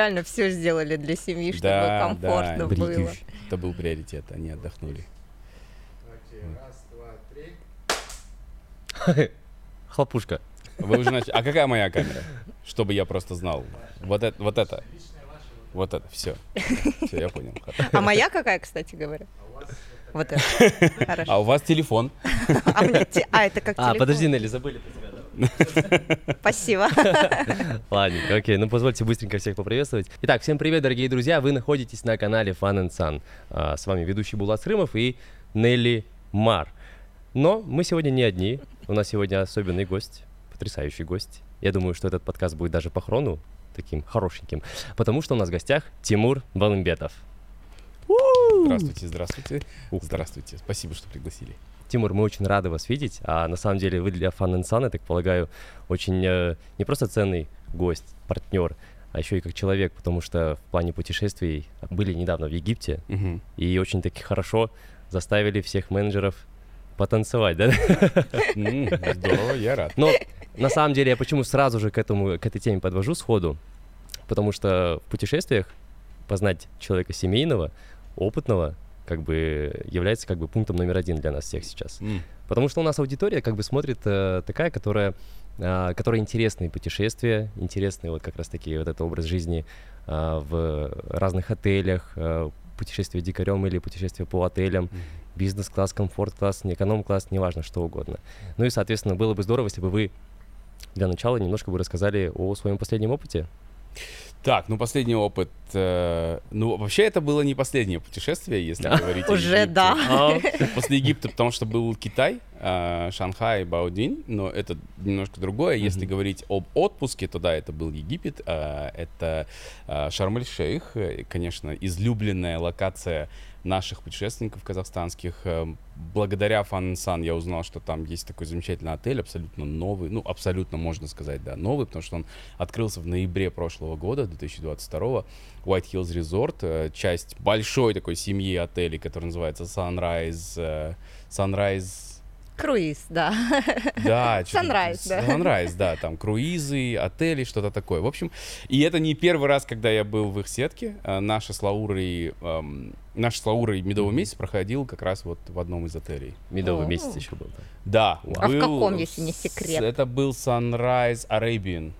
Реально все сделали для семьи, чтобы Да, комфортно да. было. Это был приоритет, они отдохнули. Хлопушка. Вы уже начали. А какая моя камера? Чтобы я просто знал. Вот это, вот это. Вот это, все. Все, я понял. А моя какая, кстати говоря? Вот это. Хорошо. А у вас телефон. А, мне те- а, это как А, телефон. подожди, Нелли, забыли про тебя. Спасибо. Ладненько, окей, ну позвольте быстренько всех поприветствовать. Итак, всем привет, дорогие друзья, вы находитесь на канале Fun and Sun. А, С вами ведущий Булат Срымов и Нелли Мар. Но мы сегодня не одни, у нас сегодня особенный гость, потрясающий гость. Я думаю, что этот подкаст будет даже по хрону таким хорошеньким, потому что у нас в гостях Тимур Балымбетов. Здравствуйте, здравствуйте. Здравствуйте. Спасибо, что пригласили. Тимур, мы очень рады вас видеть. А на самом деле вы для Fun Sun, я так полагаю, очень э, не просто ценный гость, партнер, а еще и как человек, потому что в плане путешествий были недавно в Египте Мгм. и очень таки хорошо заставили всех менеджеров потанцевать, да? Здорово, я рад. Но на самом деле я почему сразу же к этому, к этой теме подвожу сходу, потому что в путешествиях познать человека семейного, опытного, как бы является как бы пунктом номер один для нас всех сейчас. М, Потому что у нас аудитория как бы смотрит э, такая, которая, а, которой интересные путешествия, интересный вот как раз таки вот этот образ жизни а, в разных отелях, а, путешествие дикарем или путешествие по отелям, Мгм. бизнес-класс, комфорт-класс, не эконом-класс, неважно, что угодно. Ну и, соответственно, было бы здорово, если бы вы для начала немножко бы рассказали о своем последнем опыте. Так, ну последний опыт. э, ну, вообще это было не последнее путешествие, если говорить о Уже Египте. да. После Египта, потому что был Китай, э, Шанхай, Баодинь, но это немножко другое. Если говорить об отпуске, то да, это был Египет, э, это э, Шарм-эль-Шейх, э, конечно, излюбленная локация наших путешественников казахстанских. Благодаря and Sun я узнал, что там есть такой замечательный отель, абсолютно новый, ну, абсолютно можно сказать, да, новый, потому что он открылся в ноябре прошлого года, 2022 White Hills Resort, э, часть большой такой семьи отелей, который называется Sunrise, э, Sunrise, Круиз, да. да, Sunrise, да. Sunrise, да, там круизы, отели, что-то такое. В общем, и это не первый раз, когда я был в их сетке. Наша с Лаурой, эм, наш с Лаурой медовый месяц проходил как раз вот в одном из отелей. Медовый месяц еще был. там. Да. А в был каком, если не секрет? Это был Sunrise Arabian.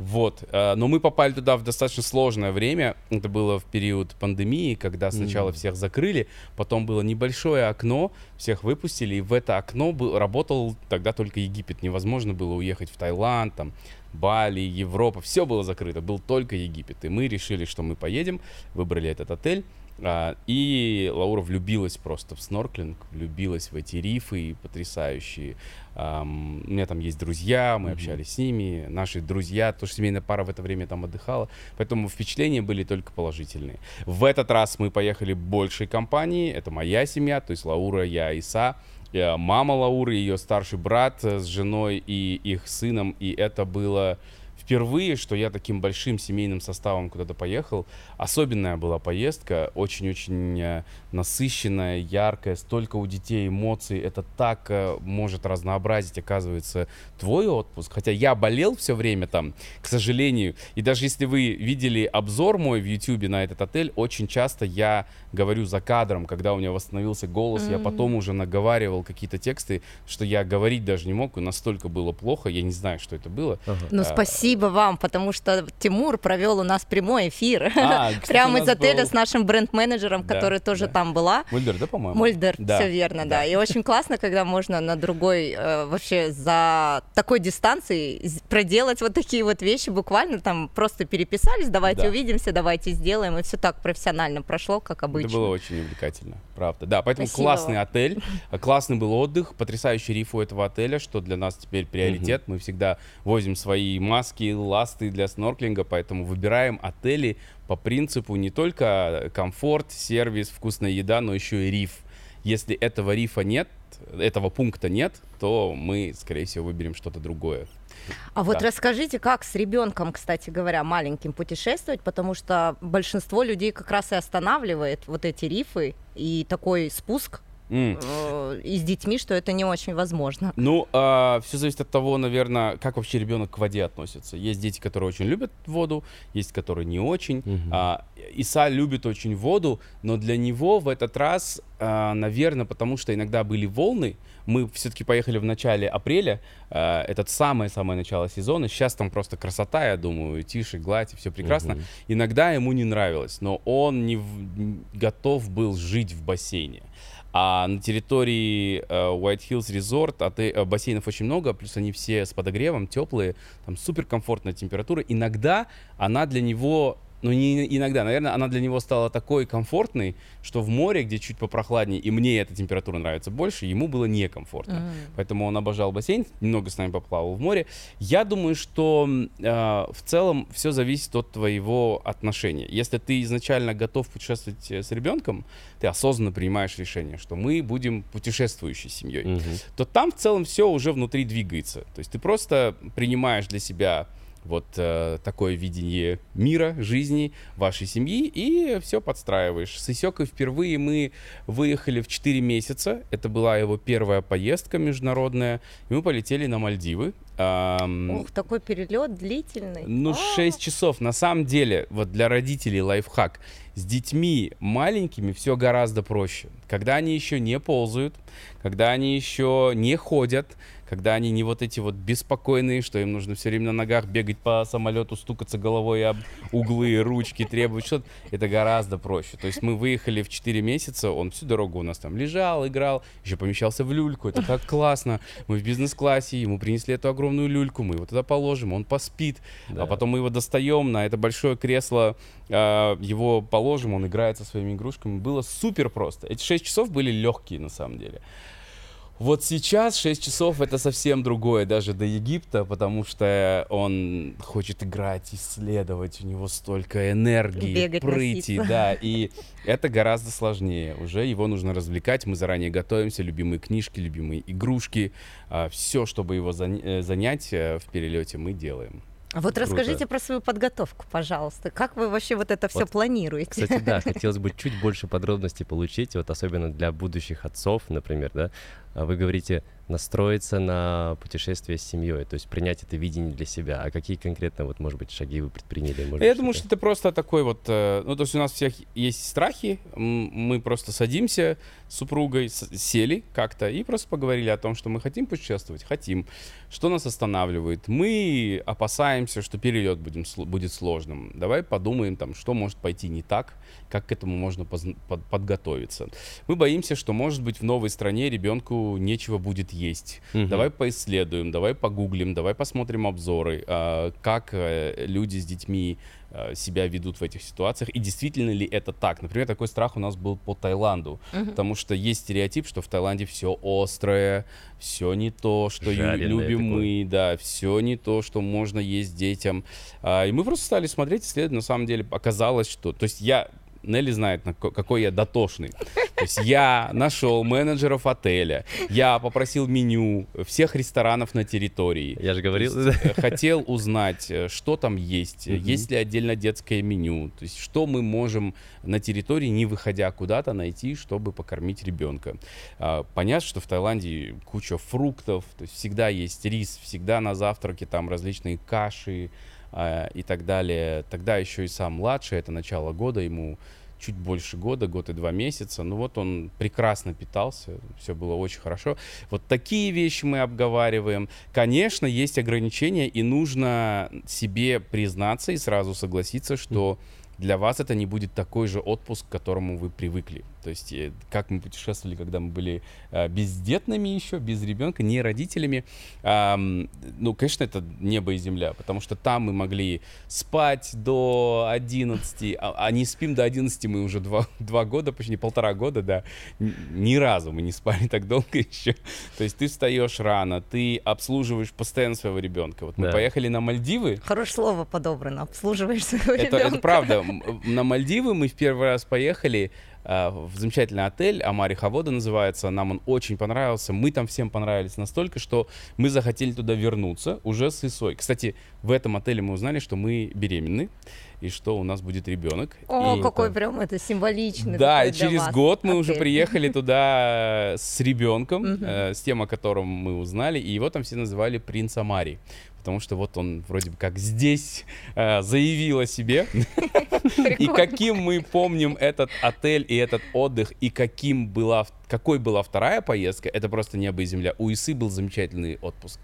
Вот. э, Но мы попали туда в достаточно сложное время. Это было в период пандемии, когда сначала Мгм. всех закрыли, потом было небольшое окно, всех выпустили, и в это окно был, работал тогда только Египет. Невозможно было уехать в Таиланд, там, Бали, Европа, все было закрыто, был только Египет. И мы решили, что мы поедем, выбрали этот отель. А, И Лаура влюбилась просто в снорклинг, влюбилась в эти рифы потрясающие. У меня там есть друзья, мы Мгм. общались с ними, наши друзья, тоже семейная пара в это время там отдыхала, поэтому впечатления были только положительные. В этот раз мы поехали большей компанией, это моя семья, то есть Лаура, я, Иса, э, мама Лауры, ее старший брат э, с женой и их сыном, и это было впервые, что я таким большим семейным составом куда-то поехал. Особенная была поездка, очень-очень э, насыщенная, яркая, столько у детей эмоций. Это так э, может разнообразить, оказывается, твой отпуск. Хотя я болел все время там, к сожалению. И даже если вы видели обзор мой в YouTube на этот отель, очень часто я говорю за кадром, когда у меня восстановился голос, я М. потом уже наговаривал какие-то тексты, что я говорить даже не мог, и настолько было плохо, я не знаю, что это было. Ага. Ну, А. спасибо вам, потому что Тимур провел у нас прямой эфир. А, кстати, Прямо из отеля был- с нашим бренд-менеджером, Да, который тоже да. там была. Мульдер, да, по-моему? Мульдер, Да, все верно, да. да. И очень классно, когда можно на другой, э, вообще за такой дистанцией з- проделать вот такие вот вещи, буквально там просто переписались, давайте Да. увидимся, давайте сделаем, и все так профессионально прошло, как обычно. Это было очень увлекательно, правда. Да, поэтому Спасибо классный отель, классный был отдых, потрясающий риф у этого отеля, что для нас теперь приоритет. Мы всегда возим свои маски, ласты для снорклинга, поэтому выбираем отели по принципу не только комфорт, сервис, вкусная еда, но еще и риф. Если этого рифа нет, этого пункта нет, то мы, скорее всего, выберем что-то другое. А вот Да. расскажите, как с ребенком, кстати говоря, маленьким путешествовать, потому что большинство людей как раз и останавливает вот эти рифы и такой спуск Э, и с детьми, что это не очень возможно. Ну, все зависит от того, наверное, как вообще ребенок к воде относится. Есть дети, которые очень любят воду, есть, которые не очень. Мгм. А, Иса любит очень воду, но для него в этот раз, наверное, потому что иногда были волны, мы все-таки поехали в начале апреля, а, это самое-самое начало сезона, сейчас там просто красота, я думаю, тише, гладь, все прекрасно. Мгм. Иногда ему не нравилось, но он не в- готов был жить в бассейне. А на территории э, White Hills Resort оте- э, бассейнов очень много, плюс они все с подогревом, теплые, там супер комфортная температура. Иногда она для него, ну не иногда, наверное, она для него стала такой комфортной, что в море, где чуть попрохладнее, и мне эта температура нравится больше, ему было некомфортно. М. Поэтому он обожал бассейн, немного с нами поплавал в море. Я думаю, что э, в целом все зависит от твоего отношения. Если ты изначально готов путешествовать э, с ребенком, ты осознанно принимаешь решение, что мы будем путешествующей семьей, Мгм. то там в целом все уже внутри двигается. То есть ты просто принимаешь для себя вот э, такое видение мира, жизни, вашей семьи, и все подстраиваешь. С Исекой впервые мы выехали в 4 месяца. Это была его первая поездка международная. И мы полетели на Мальдивы. Ам, Ух, такой перелет длительный. ну, А, 6 часов. На самом деле, вот для родителей лайфхак. С детьми маленькими все гораздо проще. Когда они еще не ползают, когда они еще не ходят, когда они не вот эти вот беспокойные, что им нужно все время на ногах бегать по самолету, стукаться головой об углы, ручки, требовать что-то, это гораздо проще. То есть мы выехали в 4 месяца, он всю дорогу у нас там лежал, играл, еще помещался в люльку, это так классно. Мы в бизнес-классе, ему принесли эту огромную люльку, мы его туда положим, он поспит, Да. а потом мы его достаем на это большое кресло, а, его положим, он играет со своими игрушками. Было супер просто. Эти 6 часов были легкие на самом деле. Вот сейчас 6 часов это совсем другое, даже до Египта, потому что он хочет играть, исследовать, у него столько энергии, Бегать, прыти, носиться. да, и это гораздо сложнее. Уже его нужно развлекать, мы заранее готовимся, любимые книжки, любимые игрушки, все, чтобы его э, занять э, в перелете, мы делаем. А вот Круто. расскажите про свою подготовку, пожалуйста. Как вы вообще вот это все Вот, планируете? Кстати, да, хотелось бы чуть больше подробностей получить, вот особенно для будущих отцов, например, да. А Вы говорите настроиться на путешествие с семьей, то есть принять это видение для себя. А какие конкретно, вот, может быть, шаги вы предприняли? Может Я быть, думаю, что это просто такой вот, э, ну, то есть у нас всех есть страхи, мы просто садимся с супругой, сели как-то и просто поговорили о том, что мы хотим путешествовать, хотим, что нас останавливает. Мы опасаемся, что перелет будем, будет сложным. Давай подумаем, там, что может пойти не так, как к этому можно подготовиться. Мы боимся, что, может быть, в новой стране ребенку нечего будет есть. Мгм. Давай поисследуем, давай погуглим, давай посмотрим обзоры, а, как э, люди с детьми э, себя ведут в этих ситуациях, и действительно ли это так. Например, такой страх у нас был по Таиланду, потому что есть стереотип, что в Таиланде все острое, все не то, что Жареное любим такое. мы, да, все не то, что можно есть детям. А, И мы просто стали смотреть, исследовать, на самом деле оказалось, что... То есть я Нелли знает, на ко- какой я дотошный. То есть я нашел менеджеров отеля, я попросил меню всех ресторанов на территории. Я же говорил, есть, э, хотел узнать, э, что там есть, Мгм. есть ли отдельно детское меню, то есть что мы можем на территории, не выходя куда-то, найти, чтобы покормить ребенка. А, Понятно, что в Таиланде куча фруктов, то есть всегда есть рис, всегда на завтраке там различные каши а, и так далее. Тогда еще и сам младший, это начало года, ему чуть больше года, год и два месяца. Ну вот он прекрасно питался, все было очень хорошо. Вот такие вещи мы обговариваем. Конечно, есть ограничения, и нужно себе признаться и сразу согласиться, что для вас это не будет такой же отпуск, к которому вы привыкли. То есть, э, как мы путешествовали, когда мы были э, бездетными еще, без ребенка, не родителями. ну, конечно, это небо и земля, потому что там мы могли спать до 11, а, а не спим до 11 мы уже два, два года, почти полтора года, да. Ни разу мы не спали так долго еще. То есть ты встаешь рано, ты обслуживаешь постоянно своего ребенка. Вот мы Да. поехали на Мальдивы, Хорошее слово подобрано. Обслуживаешь своего это, это ребенка. правда. м, на Мальдивы мы в первый раз поехали в замечательный отель, Амари Хавода называется. Нам он очень понравился. Мы там всем понравились настолько, что мы захотели туда вернуться уже с Исой. Кстати, в этом отеле мы узнали, что мы беременны и что у нас будет ребенок. О, И- какой прям это символичный. Да, и через год мы уже отель. приехали туда э, с ребенком, э, с тем, о котором мы узнали, и его там все называли принц Амари. Потому что вот он вроде бы как здесь э, заявил о себе. И каким мы помним этот отель и этот отдых, и каким была, какой была вторая поездка, это просто небо и земля. У Исы был замечательный отпуск.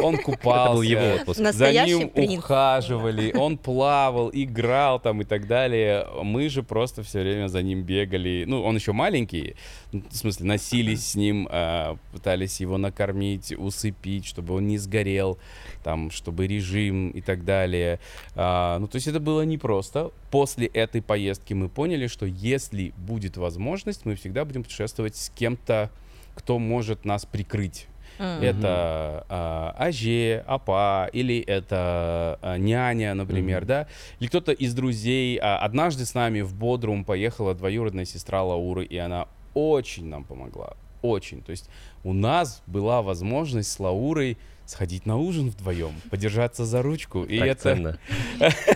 Он купался. Это был его отпуск. За ним ухаживали, он плавал, играл там и так далее. Мы же просто все время за ним бегали. Ну, он еще маленький, ну, в смысле, носились с ним, а, пытались его накормить, усыпить, чтобы он не сгорел, там, чтобы режим и так далее. А, ну, то есть это было непросто. После этой поездки мы поняли, что если будет возможность, мы всегда будем путешествовать с кем-то, кто может нас прикрыть. М. Это а, аже, апа, или это а, няня, например, Мгм. да? Или кто-то из друзей. А, однажды с нами в Бодрум поехала двоюродная сестра Лауры, и она очень нам помогла. Очень. То есть у нас была возможность с Лаурой сходить на ужин вдвоем, подержаться за ручку. И Так это... ценно.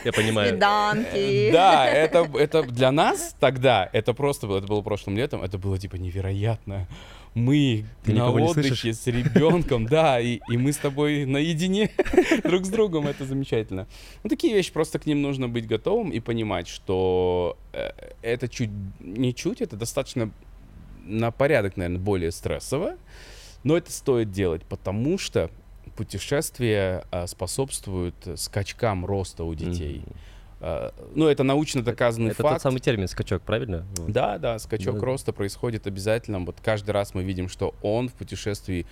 Я понимаю. Свиданки. Да, это, это для нас тогда, это просто было, это было прошлым летом, это было типа невероятно. Мы Ты на отдыхе с ребенком, да, и, и мы с тобой наедине друг с другом, это замечательно. Ну, такие вещи, просто к ним нужно быть готовым и понимать, что э, это чуть, не чуть, это достаточно на порядок, наверное, более стрессово, но это стоит делать, потому что путешествия а, способствуют скачкам роста у детей. А, Ну, это научно доказанный Это тот факт. самый термин скачок, правильно? Да, да, скачок Да. роста происходит обязательно. Вот каждый раз мы видим, что он в путешествии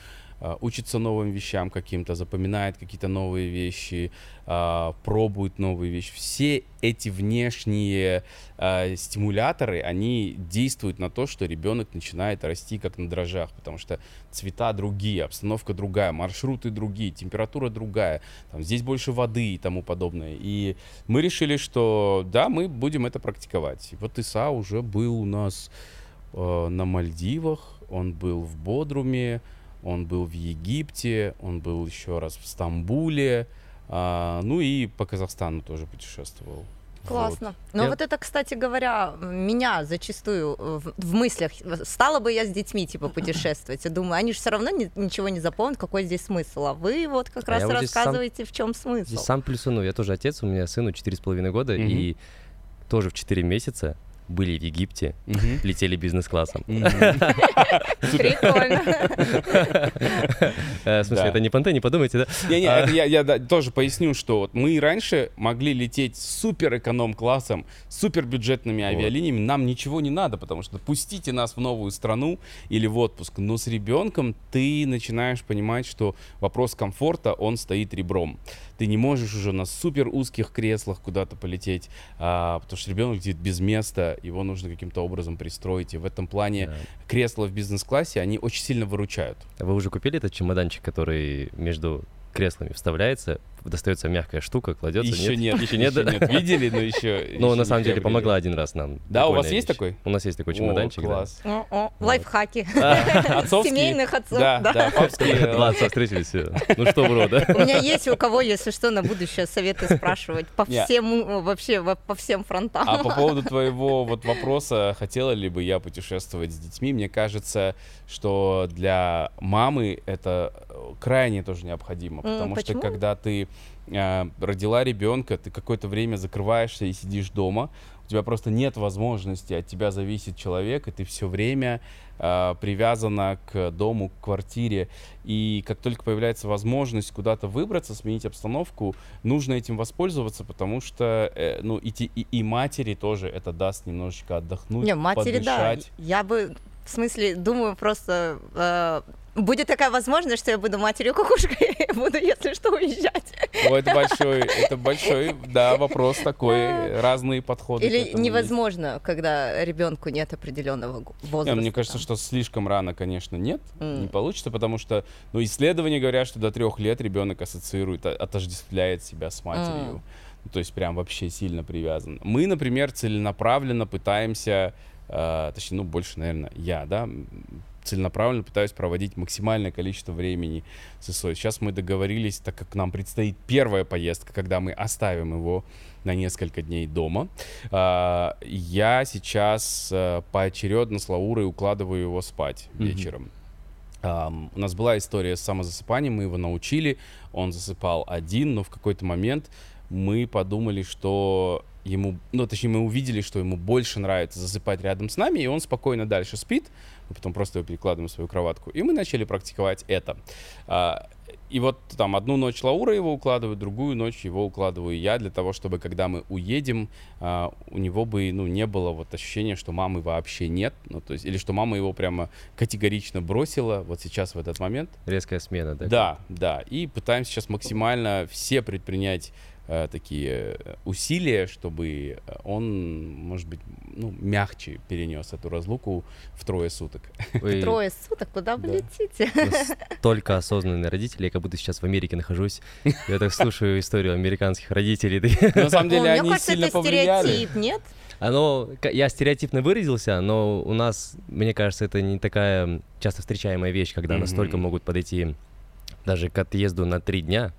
учится новым вещам каким-то, запоминает какие-то новые вещи, а, пробует новые вещи. Все эти внешние а, стимуляторы, они действуют на то, что ребенок начинает расти как на дрожжах, потому что цвета другие, обстановка другая, маршруты другие, температура другая, там, здесь больше воды и тому подобное. И мы решили, что да, мы будем это практиковать. И вот Иса уже был у нас на Мальдивах, он был в Бодруме, он был в Египте, он был еще раз в Стамбуле, а, ну и по Казахстану тоже путешествовал. Классно. Но Я- вот это, кстати говоря, меня зачастую в, в мыслях, стала бы я с детьми, типа, путешествовать, я думаю, они же все равно ни- ничего не запомнят, какой здесь смысл. А вы вот как А раз вот здесь сам- рассказываете, в чем смысл. Здесь сам плюсану. Я тоже отец, у меня сыну 4,5 года, Мгм. и тоже в 4 месяца были в Египте, Мгм. летели бизнес-классом. Прикольно. Э, В смысле, это не понты, не подумайте, да? Не-не, А. я, тоже поясню, что вот мы раньше могли лететь супер эконом-классом, супер бюджетными авиалиниями, нам ничего не надо, потому что пустите нас в новую страну или в отпуск, но с ребенком ты начинаешь понимать, что вопрос комфорта, он стоит ребром. Ты не можешь уже на супер узких креслах куда-то полететь, а, потому что ребенок сидит без места, его нужно каким-то образом пристроить, и в этом плане Да. кресла в бизнес-классе, они очень сильно выручают. Вы уже купили этот чемоданчик, который между креслами вставляется, достается мягкая штука, кладется? Еще нет, Еще нет? Видели, но еще. Ну, на самом деле, помогла один раз нам. Да, у вас есть такой? У нас есть такой чемоданчик, да. класс. Лайфхаки. Отцовские? Семейных отцов, Да, да. Два отца встретились. Ну что, бро, да? У меня есть у кого, если что, на будущее советы спрашивать по всем, вообще, во- по всем фронтам. А по поводу твоего вот вопроса, хотела ли бы я путешествовать с детьми, мне кажется, что для мамы это крайне тоже необходимо, потому что почему? когда ты э, родила ребенка, ты какое-то время закрываешься и сидишь дома, у тебя просто нет возможности, от тебя зависит человек, и ты все время э, привязана к дому, к квартире. И как только появляется возможность куда-то выбраться, сменить обстановку, нужно этим воспользоваться, потому что э, ну, и, и, и матери тоже это даст немножечко отдохнуть, Не, матери, да. подышать. Я бы, в смысле, думаю, просто э, будет такая возможность, что я буду матерью кукушкой, буду, если что, уезжать. О, это большой, это большой, да, вопрос такой, разные подходы. Или этому есть. невозможно, когда ребенку нет определенного Не, возраста. мне кажется, что слишком рано, конечно, нет, М. не получится, потому что, ну, исследования говорят, что до трех лет ребенок ассоциирует, о- отождествляет себя с матерью. Ну, то есть прям вообще сильно привязан. Мы, например, целенаправленно пытаемся, э, точнее, ну, больше, наверное, я, да, целенаправленно пытаюсь проводить максимальное количество времени с ИСой. Сейчас мы договорились, так как нам предстоит первая поездка, когда мы оставим его на несколько дней дома. А, я сейчас а, поочередно с Лаурой укладываю его спать вечером. Ам, у нас была история с самозасыпанием, мы его научили, он засыпал один, но в какой-то момент мы подумали, что ему, ну, точнее, мы увидели, что ему больше нравится засыпать рядом с нами, и он спокойно дальше спит, мы потом просто его перекладываем в свою кроватку, и мы начали практиковать это. А, и вот там одну ночь Лаура его укладывает, другую ночь его укладываю я, для того, чтобы, когда мы уедем, а, у него бы, ну, не было вот ощущения, что мамы вообще нет, ну, то есть, или что мама его прямо категорично бросила вот сейчас в этот момент. Резкая смена, да? Да, да. И пытаемся сейчас максимально все предпринять такие э, усилия, чтобы э, он, может быть, ну, мягче перенес эту разлуку в трое суток. Вы Трое суток, куда вы Да. летите? настолько осознанные родители, я как будто сейчас в Америке нахожусь. Я так слушаю историю американских родителей. Но на самом Ну, деле Мне они кажется, сильно это повлияли. стереотип, нет? Оно, я стереотипно выразился, но у нас, мне кажется, это не такая часто встречаемая вещь, когда настолько могут подойти даже к отъезду на три дня.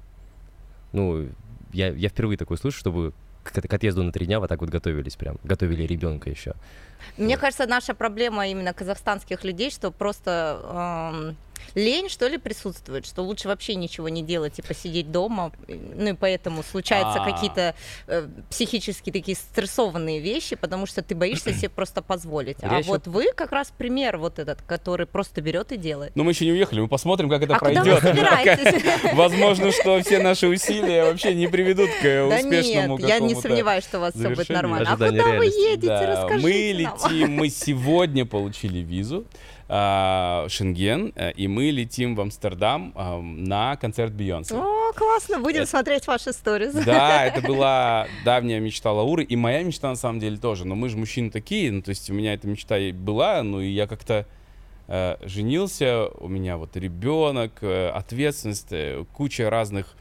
Ну, я, я впервые такое слышу, чтобы к, к отъезду на три дня вот так вот готовились прям, готовили ребенка еще. Мне Вот. кажется, наша проблема именно казахстанских людей, что просто эм, лень, что ли, присутствует, что лучше вообще ничего не делать и посидеть дома. Ну и поэтому случаются А. какие-то э, психически такие стрессованные вещи, потому что ты боишься себе просто позволить. Я А ещё- вот вы как раз пример вот этот, который просто берет и делает. Но мы еще не уехали, мы посмотрим, как это а пройдет. Возможно, что все наши усилия вообще не приведут к э, Да нет, успешному я не сомневаюсь, что у вас все будет нормально. А куда вы едете? Расскажите мы летим, мы сегодня получили визу Шенген, э, и мы летим в Амстердам а, на концерт Бейонсе. О, классно, будем Это- смотреть ваши сторис. Да, это была давняя мечта Лауры, и моя мечта на самом деле тоже. Но мы же мужчины такие, ну то есть у меня эта мечта и была, ну и я как-то э, женился, у меня вот ребенок, э, ответственность, э, куча разных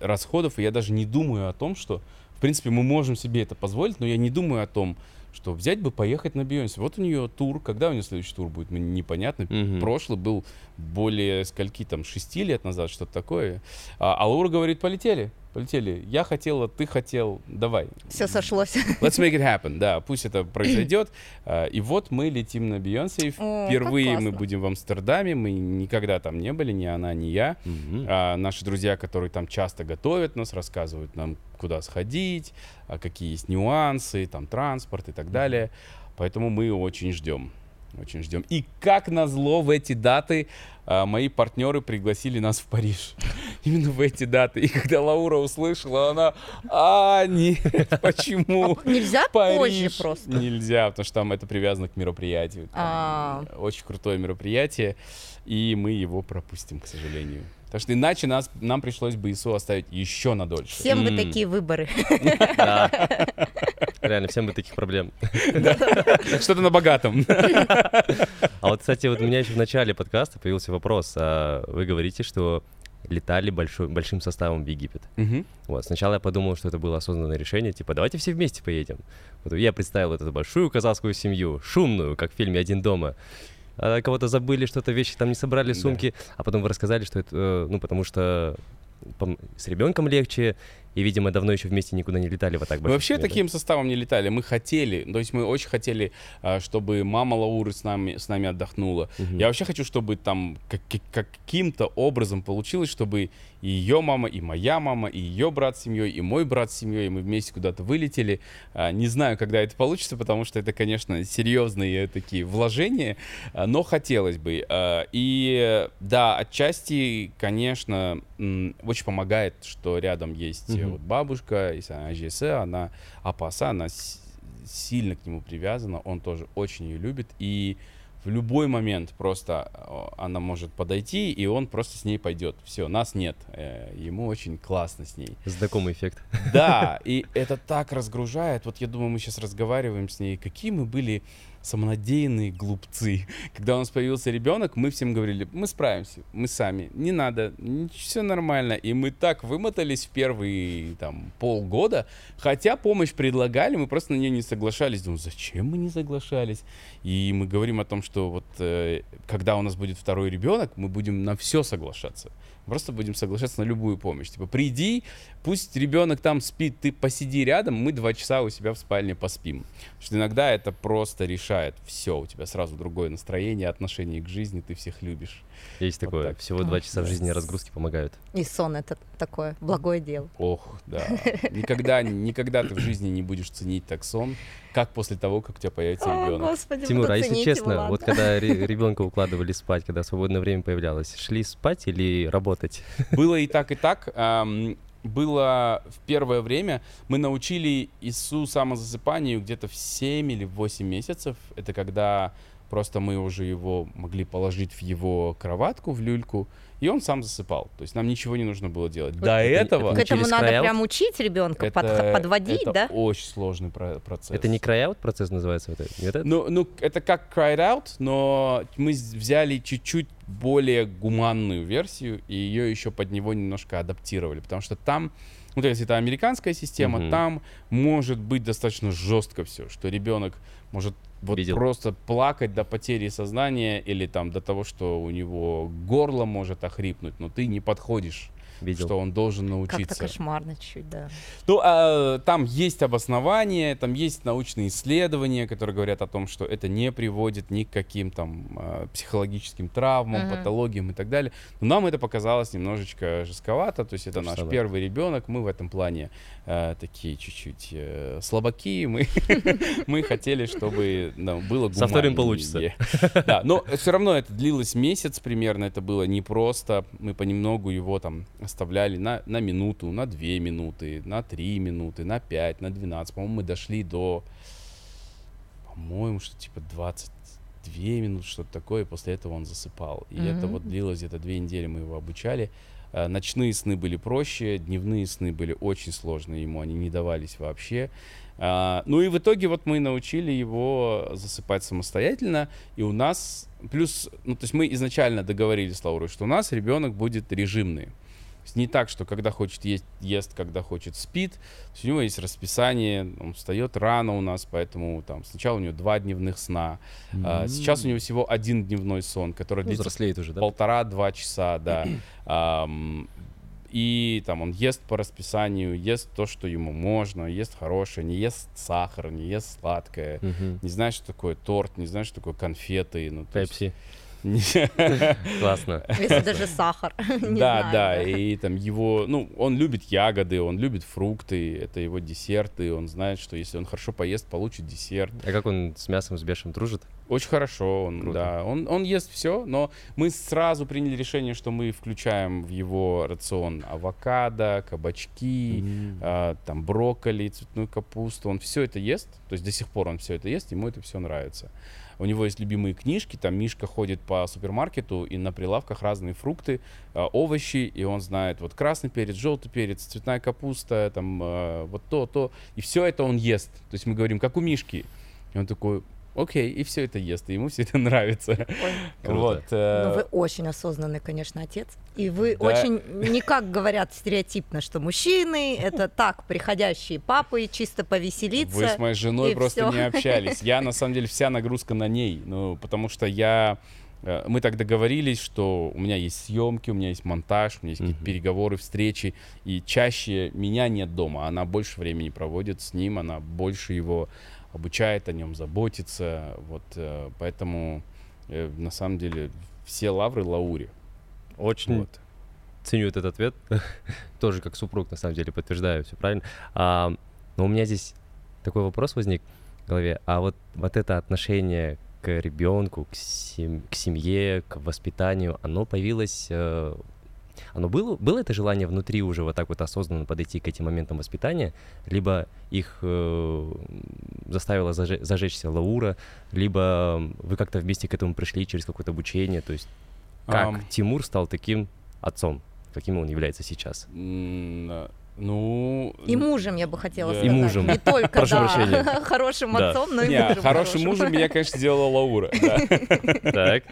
расходов, и я даже не думаю о том, что, в принципе, мы можем себе это позволить, но я не думаю о том, что взять бы поехать на Бейонсе. Вот у нее тур, когда у нее следующий тур будет, мне непонятно. Мгм. Прошлый был более скольки там, шести лет назад, что-то такое. А, а Лаура говорит, полетели, полетели. Я хотела, ты хотел, давай. Все сошлось. Let's make it happen, да, пусть это произойдет. А, И вот мы летим на Бейонсе, впервые мы будем в Амстердаме, мы никогда там не были, ни она, ни я. А, наши друзья, которые там часто готовят нас, рассказывают нам, куда сходить, а какие есть нюансы, там транспорт и так далее. Поэтому мы очень ждем. Очень ждем. И как назло в эти даты а, мои партнеры пригласили нас в Париж. Именно в эти даты. И когда Лаура услышала, она, а, нет, почему? Нельзя позже Париж просто. нельзя, потому что там это привязано к мероприятию. А. Очень крутое мероприятие, и мы его пропустим, к сожалению. Потому что иначе нас, нам пришлось бы ИСУ оставить еще на дольше. Всем бы такие выборы. Да. Реально, всем бы таких проблем. Что-то на богатом. А вот, кстати, вот у меня еще в начале подкаста появился вопрос. А Вы говорите, что летали большой, большим составом в Египет. Вот. Сначала я подумал, что это было осознанное решение, типа, давайте все вместе поедем. Вот я представил эту большую казахскую семью, шумную, как в фильме «Один дома». А кого-то забыли, что-то вещи там не собрали, Да. сумки, а потом вы рассказали, что это, э, ну, потому что с ребенком легче, и, видимо, давно еще вместе никуда не летали вот так Мы вообще да? таким составом не летали. Мы хотели, то есть мы очень хотели, а, чтобы мама Лауры с нами, с нами отдохнула. Мгм. Я вообще хочу, чтобы там как- каким-то образом получилось, чтобы и ее мама, и моя мама, и ее брат с семьей, и мой брат с семьей, и мы вместе куда-то вылетели. А, Не знаю, когда это получится, потому что это, конечно, серьезные такие вложения, а, но хотелось бы. А, И да, отчасти, конечно, очень помогает, что рядом есть Мгм. вот бабушка, и Ажесе, она апаса, она сильно к нему привязана, он тоже очень ее любит, и в любой момент просто э, она может подойти, и он просто с ней пойдет. Все, нас нет. Э, Ему очень классно с ней. Знакомый эффект. Да, и это так разгружает. Вот я думаю, мы сейчас разговариваем с ней, какие мы были самонадеянные глупцы. Когда у нас появился ребенок, мы всем говорили, мы справимся, мы сами, не надо, все нормально. И мы так вымотались в первые там полгода, хотя помощь предлагали, мы просто на нее не соглашались. Думаю, зачем мы не соглашались? И мы говорим о том, что вот э, когда у нас будет второй ребенок, мы будем на все соглашаться. Просто будем соглашаться на любую помощь. Типа, приди, пусть ребенок там спит, ты посиди рядом, мы два часа у себя в спальне поспим. Потому что иногда это просто решает все. У тебя сразу другое настроение, отношение к жизни, ты всех любишь. Есть Вот такое. так. Всего два часа в жизни разгрузки помогают. И сон это такое благое дело. Ох, да. Никогда, никогда ты в жизни не будешь ценить так сон, как после того, как у тебя появится О, ребенок. господи, Тимур, а если честно, его, вот когда ре- ребенка укладывали спать, когда свободное время появлялось, шли спать или работать? Было и так, и так. Было в первое время, мы научили ИСУ самозасыпанию где-то в 7 или в 8 месяцев. Это когда просто мы уже его могли положить в его кроватку, в люльку, и он сам засыпал. То есть нам ничего не нужно было делать. До это- этого... К этому надо край-аут? прям учить ребенка, это- подводить, это да? очень сложный про- процесс. Это не край процесс называется? Вот это? Нет, это? Ну, ну, это как Cried Out, но мы взяли чуть-чуть более гуманную версию и ее еще под него немножко адаптировали, потому что там, ну, то есть это американская система, Мгм. там может быть достаточно жестко все, что ребенок может вот Видел. просто плакать до потери сознания или там до того, что у него горло может охрипнуть, но ты не подходишь, Видел. что он должен Как-то научиться. кошмарно чуть, да. Ну, а, там есть обоснования, там есть научные исследования, которые говорят о том, что это не приводит ни к каким там а, психологическим травмам, Мгм. патологиям и так далее. Но нам это показалось немножечко жестковато, то есть это наш самое. первый ребенок, мы в этом плане а, такие чуть-чуть э, слабаки, мы, мы хотели, чтобы было Со вторым гуманнее. получится. Да, но все равно это длилось месяц примерно, это было непросто. Мы понемногу его там оставляли на, на минуту, на две минуты, на три минуты, на пять, на 12. По-моему, мы дошли до, по-моему, что типа 22 минуты, что-то такое, и после этого он засыпал. И это Мгм. вот длилось где-то две недели, мы его обучали. Э, Ночные сны были проще, дневные сны были очень сложные ему, они не давались вообще. А, Ну и в итоге вот мы научили его засыпать самостоятельно, и у нас плюс, ну то есть мы изначально договорились с Лаурой, что у нас ребенок будет режимный. Есть не так, что когда хочет есть, ест, когда хочет спит. Есть у него есть расписание, он встает рано у нас, поэтому там сначала у него два дневных сна. А, Сейчас у него всего один дневной сон, который Ну, длится уже, да? полтора-два часа, да. Ам, И там он ест по расписанию, ест то, что ему можно, ест хорошее, не ест сахар, не ест сладкое, Мгм. не знает, что такое торт, не знает, что такое конфеты. Ну, есть Пепси. не- Классно. Если даже сахар. Да, да, и там его, ну, он любит ягоды, он любит фрукты, это его десерты, он знает, что если он хорошо поест, получит десерт. А как он с мясом, с бешем дружит? Очень хорошо, он, Круто. да, он, он ест все, но мы сразу приняли решение, что мы включаем в его рацион авокадо, кабачки, а, там брокколи, цветную капусту, он все это ест, то есть до сих пор он все это ест, ему это все нравится. У него есть любимые книжки, там Мишка ходит по супермаркету, и на прилавках разные фрукты, а, овощи, и он знает, вот красный перец, желтый перец, цветная капуста, там а, вот то, то, и все это он ест. То есть мы говорим, как у Мишки. И он такой, окей, и все это ест, и ему все это нравится. Ой, Круто. Вот. э, Ну, вы очень осознанный, конечно, отец. И вы Да. очень, не как говорят стереотипно, что мужчины — это так, приходящие папы, чисто повеселиться. Вы с моей женой просто всё. не общались. Я, на самом деле, вся нагрузка на ней. Ну, потому что я... э, Мы так договорились, что у меня есть съемки, у меня есть монтаж, у меня есть какие-то переговоры, встречи, и чаще меня нет дома. Она больше времени проводит с ним, она больше его обучает, о нем заботится. Вот, э, поэтому, э, на самом деле, все лавры Лауре. Очень Вот. ценю этот ответ. Тоже как супруг, на самом деле, подтверждаю, все правильно. А, но у меня здесь такой вопрос возник в голове. А вот, вот это отношение к ребенку, к, сем- к семье, к воспитанию, оно появилось... э, оно было, было это желание внутри уже вот так вот осознанно подойти к этим моментам воспитания, либо их э, заставила заже- зажечься Лаура, либо вы как-то вместе к этому пришли через какое-то обучение, то есть как Ам. Тимур стал таким отцом, каким он является сейчас? Ну... И мужем, я бы хотела Да. сказать. И мужем. Не только, Прошу да, прощения. хорошим Да. отцом, но и Не, мужем хорошим мужем меня, конечно, сделала Лаура. Так.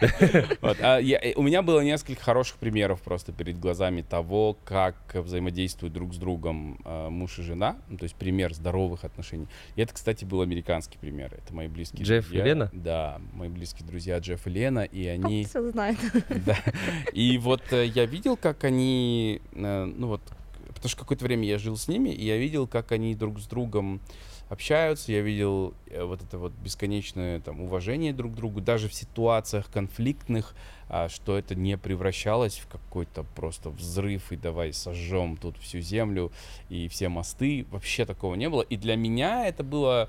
А я- э, у меня было несколько хороших примеров просто перед глазами того, как взаимодействуют друг с другом э, муж и жена. Ну, то есть пример здоровых отношений. И это, кстати, был американский пример. Это мои близкие Джефф и друзья. Лена? Да, мои близкие друзья Джефф и Лена. И они... Все знает. Да. И вот э, я видел, как они, э, ну вот, потому что какое-то время я жил с ними, и я видел, как они друг с другом общаются, я видел э, вот это вот бесконечное там уважение друг к другу, даже в ситуациях конфликтных, а, что это не превращалось в какой-то просто взрыв и давай сожжем тут всю землю и все мосты, вообще такого не было. И для меня это было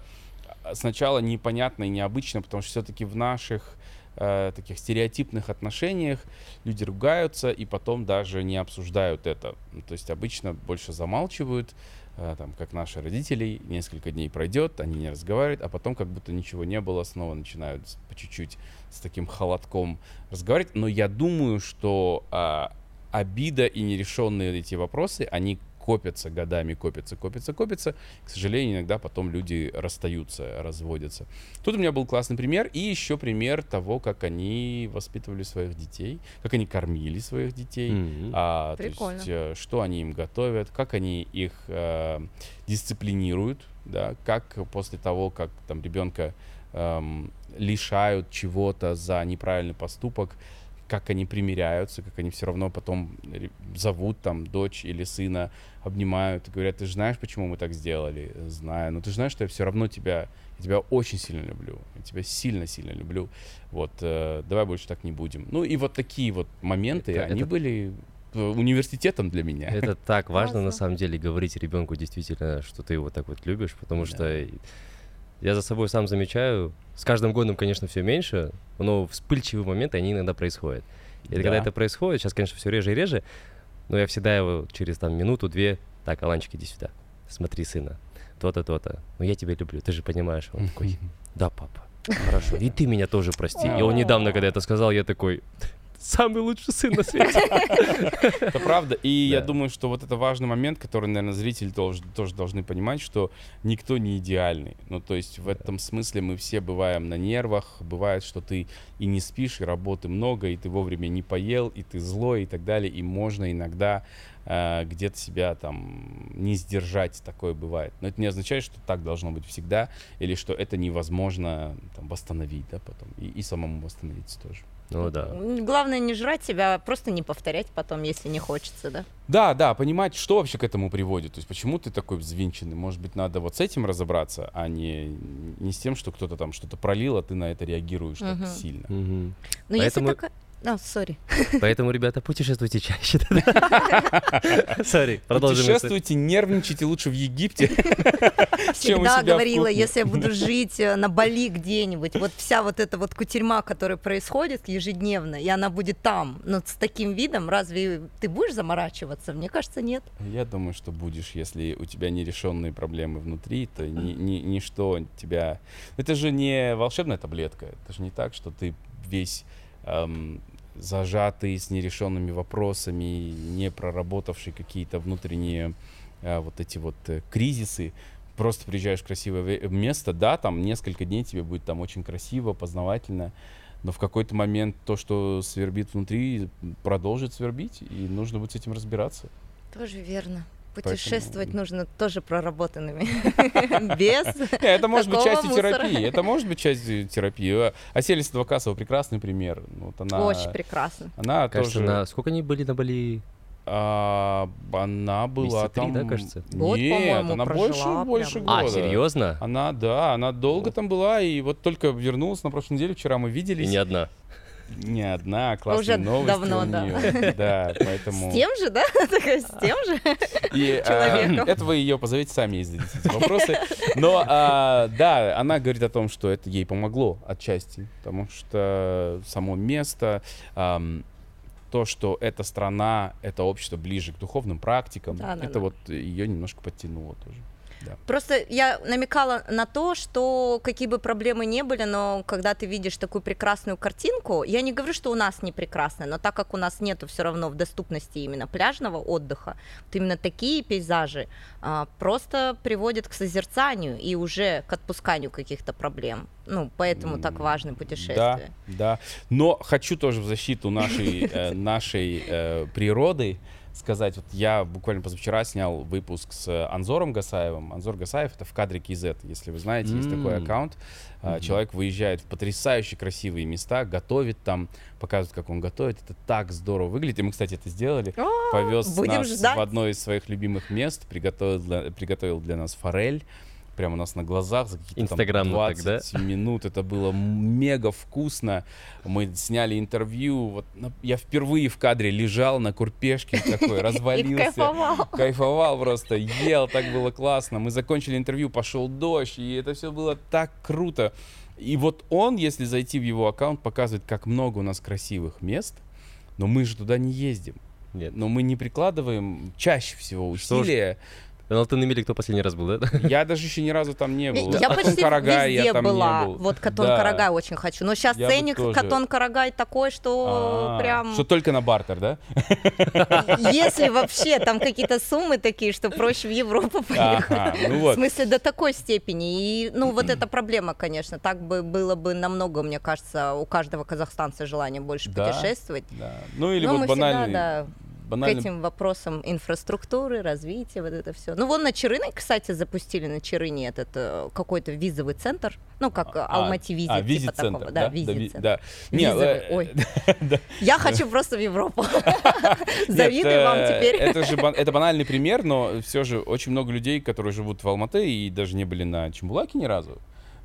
а, сначала непонятно и необычно, потому что все-таки в наших э, таких стереотипных отношениях люди ругаются и потом даже не обсуждают это. Ну, То есть обычно больше замалчивают, э, там, как наши родители, несколько дней пройдет, они не разговаривают, а потом как будто ничего не было, снова начинают по чуть-чуть с таким холодком разговаривать. Но я думаю, что а, обида и нерешенные эти вопросы, они копятся годами, копятся, копятся, копятся. К сожалению, иногда потом люди расстаются, разводятся. Тут у меня был классный пример. И еще пример того, как они воспитывали своих детей, как они кормили своих детей. Мгм. А, то Прикольно. есть, э, что они им готовят, как они их э, дисциплинируют, да, как после того, как там ребенка эм, лишают чего-то за неправильный поступок, как они примиряются, как они все равно потом ре- зовут там дочь или сына, обнимают и говорят, ты же знаешь, почему мы так сделали? Знаю, но ты же знаешь, что я все равно тебя, я тебя очень сильно люблю, я тебя сильно-сильно люблю, вот, э, давай больше так не будем. Ну и вот такие вот моменты, Это- они это- были э, университетом для меня. Это так важно, на самом деле, говорить ребенку действительно, что ты его так вот любишь, потому Да. что я за собой сам замечаю, с каждым годом, конечно, все меньше, но вспыльчивые моменты, они иногда происходят. И когда Да. это происходит, сейчас, конечно, все реже и реже, но я всегда его через там минуту-две, так, Аланчик, иди сюда, смотри, сына, то-то, то-то, ну я тебя люблю, ты же понимаешь. Он такой, да, папа, хорошо, и ты меня тоже прости. И он недавно, когда это сказал, я такой, самый лучший сын на свете. Это правда. И я думаю, что вот это важный момент, который, наверное, зрители тоже, тоже должны понимать, что никто не идеальный. Ну, то есть в этом смысле мы все бываем на нервах. Бывает, что ты и не спишь, и работы много, и ты вовремя не поел, и ты злой, и так далее. И можно иногда э, где-то себя там не сдержать, такое бывает. Но это не означает, что так должно быть всегда, или что это невозможно там, восстановить, да, потом, и, и самому восстановиться тоже. Ну да. Главное не жрать себя, а просто не повторять потом, если не хочется, да? Да, да, понимать, что вообще к этому приводит. То есть почему ты такой взвинченный. Может быть, надо вот с этим разобраться, а не, не с тем, что кто-то там что-то пролил, а ты на это реагируешь так Мгм. сильно. Мгм. Но Поэтому- если такая... А, сори. Поэтому, ребята, путешествуйте чаще. Сори, продолжим. Путешествуйте, нервничайте лучше в Египте. Всегда говорила, если я буду жить э, на Бали где-нибудь, вот вся вот эта вот кутерьма, которая происходит ежедневно, и она будет там, но с таким видом, разве ты будешь заморачиваться? Мне кажется, нет. Я думаю, что будешь, если у тебя нерешенные проблемы внутри, то ни- ни- ничто тебя... Это же не волшебная таблетка. Это же не так, что ты весь эм, зажатый с нерешенными вопросами, не проработавший какие-то внутренние э, вот эти вот э, кризисы. Просто приезжаешь в красивое ве- место, да, там несколько дней тебе будет там очень красиво, познавательно, но в какой-то момент то, что свербит внутри, продолжит свербить, и нужно будет с этим разбираться. Тоже верно. Поэтому- Путешествовать нужно тоже проработанными. Без. Это может быть частью терапии. Это может быть частью терапии. Аселис Двокасова прекрасный пример. Вот Очень прекрасно. Она тоже. сколько они были на Бали? а, она была Месяца три, там. да, кажется? Год, Нет, по-моему, она прожила больше, больше прям. года. А, серьезно? Она, да, она долго там была, и вот только вернулась на прошлой неделе, вчера мы И виделись. не одна. Не одна, классные Уже новости давно, у да. неё. Да, поэтому... С тем же, да? С тем же? И, а, человеком. это вы ее позовите сами и зададите эти вопросы. Но а, да, она говорит о том, что это ей помогло отчасти, потому что само место, ам, то, что эта страна, это общество ближе к духовным практикам, Да, да, это да. вот ее немножко подтянуло тоже. Да. Просто я намекала на то, что какие бы проблемы ни были, но когда ты видишь такую прекрасную картинку, я не говорю, что у нас не прекрасная, но так как у нас нету все равно в доступности именно пляжного отдыха, вот именно такие пейзажи а, просто приводят к созерцанию и уже к отпусканию каких-то проблем. Ну, поэтому так важны путешествия. Да, да. Но хочу тоже в защиту нашей, э, нашей э, природы сказать, вот я буквально позавчера снял выпуск с Анзором Гасаевым. Анзор Гасаев это в кадре KZ, если вы знаете, есть такой аккаунт. А, Мгм. Человек выезжает в потрясающе красивые места, готовит там, показывает, как он готовит. Это так здорово выглядит. И мы, кстати, это сделали. О, Повез нас ждать. в одно из своих любимых мест, приготовил для, приготовил для нас форель. Прямо у нас на глазах за какие-то там Инстаграмно так, 20 да? минут. Это было мега вкусно. Мы сняли интервью. Вот на- я впервые в кадре лежал на курпешке такой, развалился. кайфовал. Кайфовал просто, ел, так было классно. Мы закончили интервью, пошел дождь, и это все было так круто. И вот он, если зайти в его аккаунт, показывает, как много у нас красивых мест, но мы же туда не ездим. Нет. Но мы не прикладываем чаще всего Что На Алтын-Эмиле кто последний раз был, да? Я даже еще ни разу там не был. Я почти Катон-Карагай везде я там была. не был. Вот Катон Да. Карагай очень хочу. Но сейчас Я ценник тоже. Катон Карагай такой, что А, прям... Что только на бартер, да? Если вообще там какие-то суммы такие, что проще в Европу поехать. Ну В вот. смысле, до такой степени. И, ну, вот эта проблема, конечно. Так бы было бы намного, мне кажется, у каждого казахстанца желание больше Да. путешествовать. Да. Ну или Но вот банальный, да, к этим вопросам инфраструктуры, развития, вот это все. Ну, вон на Чарыне, кстати, запустили на Чарыне этот э, какой-то визовый центр. Ну, как э, А, Алмати визит, а, типа визит-центр, такого. да? Да, Да, ви- да. Не, Визовый, э, ой. Я хочу просто в Европу. Завидую вам э, теперь. Это же это банальный пример, но все же очень много людей, которые живут в Алматы и даже не были на Чембулаке ни разу,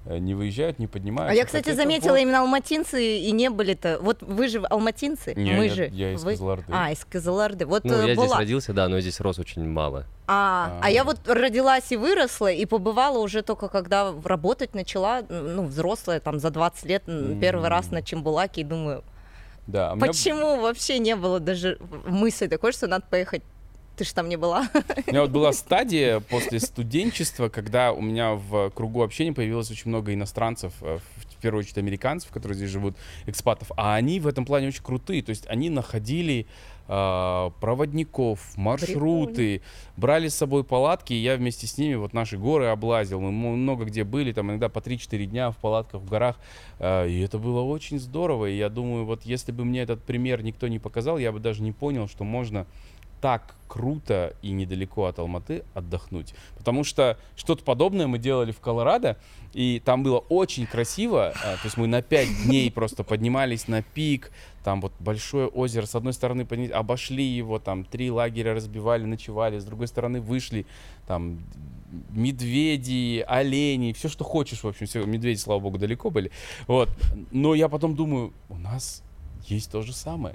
не выезжают, не поднимаются. А я, кстати, заметила, вот- именно алматинцы и не были-то. Вот вы же алматинцы, Не, мы я- же. я из вы- Кызылорды. А, из Кызылорды. Вот Ну, э, я здесь была. родился, да, но здесь рос очень мало. А, а А. я вот родилась и выросла, и побывала уже только когда работать начала, ну, взрослая, там, за 20 лет, м, первый раз на Чембулаке, и думаю, Да, меня- почему вообще не было даже мысли такой, что надо поехать? Ты же там не была. У меня вот была стадия после студенчества, когда у меня в кругу общения появилось очень много иностранцев, э, в первую очередь американцев, которые здесь живут, экспатов, а они в этом плане очень крутые, то есть они находили э, проводников, маршруты, брали с собой палатки, и я вместе с ними вот наши горы облазил, мы много где были, там иногда по 3-4 дня в палатках в горах, э, и это было очень здорово, и я думаю, вот если бы мне этот пример никто не показал, я бы даже не понял, что можно так круто и недалеко от Алматы отдохнуть. Потому что что-то подобное мы делали в Колорадо, и там было очень красиво. а, То есть мы на 5 дней просто поднимались на пик, там вот большое озеро, с одной стороны обошли его, там три лагеря разбивали, ночевали, с другой стороны вышли, там медведи, олени, все, что хочешь, в общем, все, медведи, слава богу, далеко были. Вот. Но я потом думаю, у нас есть то же самое.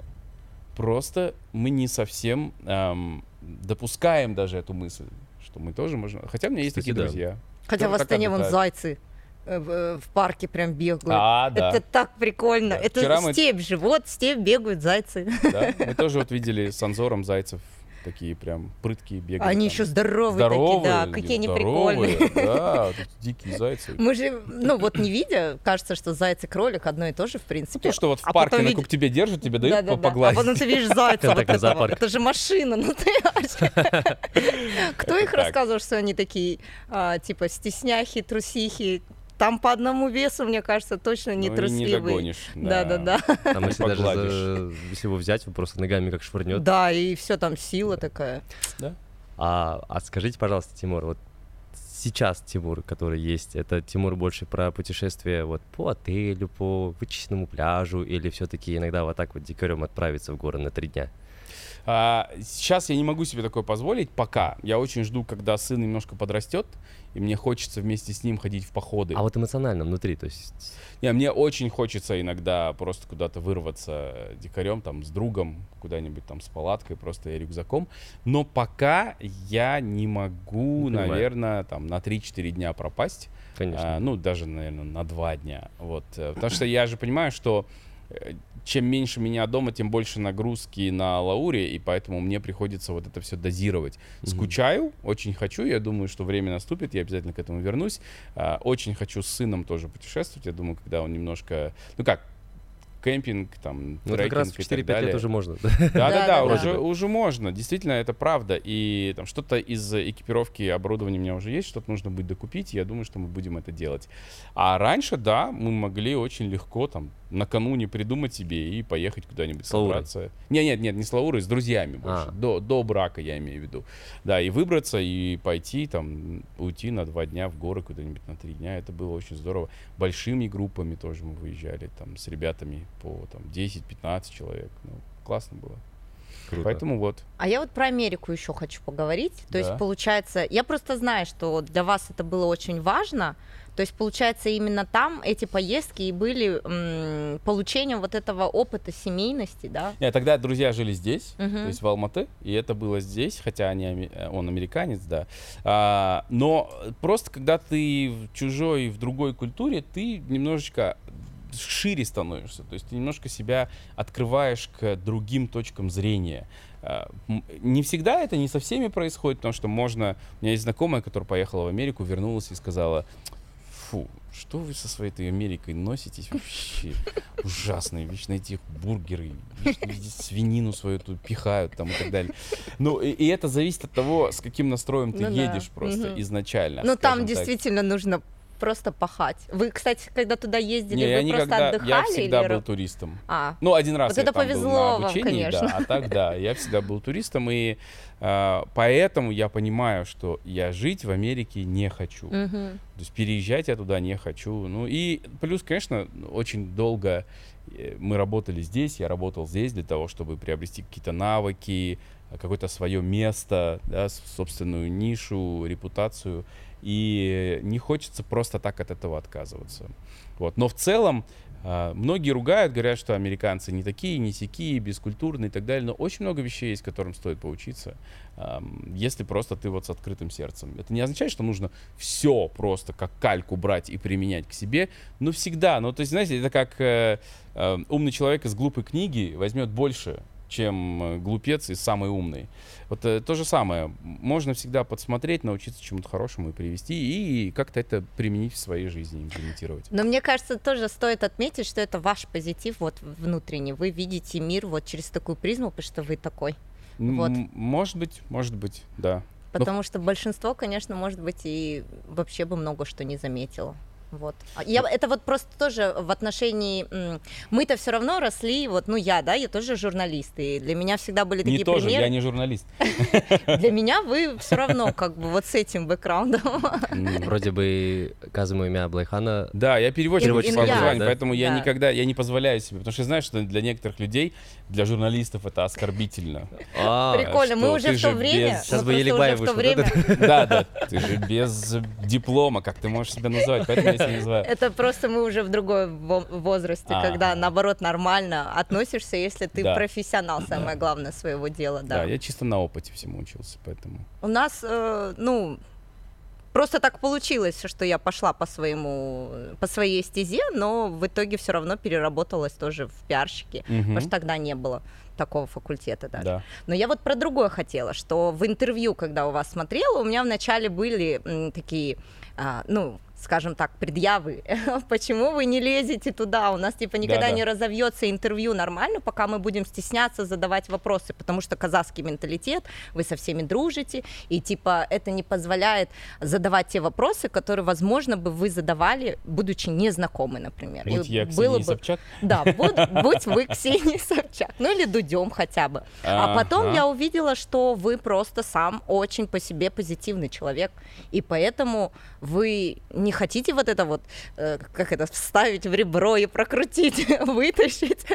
Просто мы не совсем эм, допускаем даже эту мысль, что мы тоже можем. Хотя у меня есть Кстати, такие да. друзья. Хотя в Астане вон зайцы э, в э, в парке прям бегают. А, да. Это так прикольно. Да. Это Вчера мы- степь же. Вот степь бегают зайцы. Да? Мы тоже вот видели с Анзором зайцев такие прям прыткие бегают. Они там. еще здоровые, здоровые, такие, да. Какие они здоровые, прикольные. Да, дикие зайцы. Мы же, ну вот не видя, кажется, что заяц и кролик одно и то же, в принципе. То, что вот в А парке на кук тебе держат, тебе дают Да-да-да. по- погладить. А потом ты видишь зайца вот этого. Это же машина настоящая. Кто их рассказывал, что они такие, а, типа, стесняхи, трусихи? Там по одному весу, мне кажется, точно не Ну, и трусливые. не догонишь. Да-да-да. Там, если даже за- если его взять, он просто ногами как швырнет. Да, и все там сила такая. А, а скажите, пожалуйста, Тимур, вот сейчас Тимур, который есть, это Тимур больше про путешествия вот по отелю, по вычищенному пляжу, или все-таки иногда вот так вот дикарем отправиться в горы на три дня? А, сейчас я не могу себе такое позволить пока. Я очень жду, когда сын немножко подрастет, и мне хочется вместе с ним ходить в походы. А вот эмоционально внутри, то есть... Не, мне очень хочется иногда просто куда-то вырваться э, дикарем, там, с другом, куда-нибудь там с палаткой, просто и рюкзаком. Но пока я не могу, Понимаю. наверное, там, на 3-4 дня пропасть. Конечно. А, ну, даже, наверное, на 2 дня. Вот. э, Потому что я же понимаю, что э, чем меньше меня дома, тем больше нагрузки на Лауре, и поэтому мне приходится вот это все дозировать. Мгм. Скучаю, очень хочу, я думаю, что время наступит, я обязательно к этому вернусь. А, Очень хочу с сыном тоже путешествовать, я думаю, когда он немножко, ну как, кемпинг, там, Ну, как раз в трекинг и 4-5 так далее. лет уже можно. Да, да, да, Да-да-да. уже, уже можно. Действительно, это правда. И там что-то из экипировки оборудования у меня уже есть, что-то нужно будет докупить. и Я думаю, что мы будем это делать. А раньше, да, мы могли очень легко там накануне придумать себе и поехать куда-нибудь С собраться. Не, нет, нет, не с Лаурой, с друзьями больше. А. До, до брака я имею в виду. Да, и выбраться, и пойти там, уйти на два дня в горы куда-нибудь на три дня. Это было очень здорово. Большими группами тоже мы выезжали там с ребятами по там 10-15 человек. Ну, классно было. Круто. Поэтому вот. А я вот про Америку еще хочу поговорить. То Да. есть, получается, я просто знаю, что для вас это было очень важно. То есть, получается, именно там эти поездки и были м, получением вот этого опыта семейности, да? Нет, тогда друзья жили здесь, Мгм. то есть в Алматы, и это было здесь, хотя они, э, он американец, да. А, но просто когда ты в чужой, в другой культуре, ты немножечко шире становишься, то есть ты немножко себя открываешь к другим точкам зрения. А, Не всегда это не со всеми происходит, потому что можно... У меня есть знакомая, которая поехала в Америку, вернулась и сказала, фу, что вы со своей этой Америкой носитесь вообще? Ужасные, вечно эти бургеры, вечно свинину свою тут пихают там и так далее. Ну, и, и это зависит от того, с каким настроем ты Ну да, едешь просто мгм. изначально. Ну, там так. действительно нужно просто пахать. Вы, кстати, когда туда ездили, Не, я вы просто никогда, отдыхали? я всегда или... был туристом. А, Ну, один раз Вот я это там был повезло на вам, обучении, конечно. да, а так да, я всегда был туристом, и а, поэтому я понимаю, что я жить в Америке не хочу. мгм. То есть переезжать я туда не хочу. Ну и плюс, конечно, очень долго э, мы работали здесь, я работал здесь для того, чтобы приобрести какие-то навыки, э, какое-то свое место, да, собственную нишу, репутацию. И не хочется просто так от этого отказываться. Вот. Но в целом а, многие ругают, говорят, что американцы не такие, не сякие, бескультурные и так далее. Но очень много вещей есть, которым стоит поучиться, если просто ты вот с открытым сердцем. Это не означает, что нужно все просто как кальку брать и применять к себе, но всегда. Ну, то есть, знаете, это как э, э, умный человек из глупой книги возьмет больше, чем э, глупец из самой умной. Вот э, то же самое. Можно всегда подсмотреть, научиться чему-то хорошему и привести, и как-то это применить в своей жизни, имплементировать. Но мне кажется, тоже стоит отметить, что это ваш позитив вот внутренний. Вы видите мир вот через такую призму, потому что вы такой. Вот. Может быть, может быть, да. Потому что большинство, конечно, может быть, и вообще бы много что не заметило. Вот. А Я, это вот просто тоже в отношении... Мы-то все равно росли, вот, ну я, да, я тоже журналист, и для меня всегда были Не такие тоже, примеры. я не журналист. Для меня вы все равно как бы вот с этим бэкграундом. Вроде бы казано имя Аблайхана. Да, я переводчик по образованию, поэтому я Да. никогда, я не позволяю себе, потому что я знаю, что для некоторых людей, для журналистов это оскорбительно. А, Прикольно, мы уже в то время... Сейчас бы Елибаев. Да, да, ты же без диплома, как ты можешь себя называть, поэтому я себя называю. Это просто мы уже в другой во- возрасте, Ага. когда наоборот нормально относишься, если ты профессионал, самое главное, своего дела, да. Я чисто на опыте всему учился, поэтому. У нас, э, ну, просто так получилось, что я пошла по своему, по своей стезе, но в итоге все равно переработалась тоже в пиарщике, потому что тогда не было такого факультета даже. Да. Но я вот про другое хотела, что в интервью, когда у вас смотрела, у меня вначале были м, такие, а, ну, скажем так, предъявы. Почему вы не лезете туда? У нас типа никогда Да-да. не разовьется интервью нормально, пока мы будем стесняться задавать вопросы, потому что казахский менталитет, вы со всеми дружите, и типа это не позволяет задавать те вопросы, которые, возможно, бы вы задавали, будучи незнакомы, например. И Будь я было бы- Собчак. да, будь, будь вы Ксения Собчак, ну или Дудем хотя бы. А потом Ага. я увидела, что вы просто сам очень по себе позитивный человек, и поэтому вы не хотите вот это вот, э, как это, вставить в ребро и прокрутить, вытащить,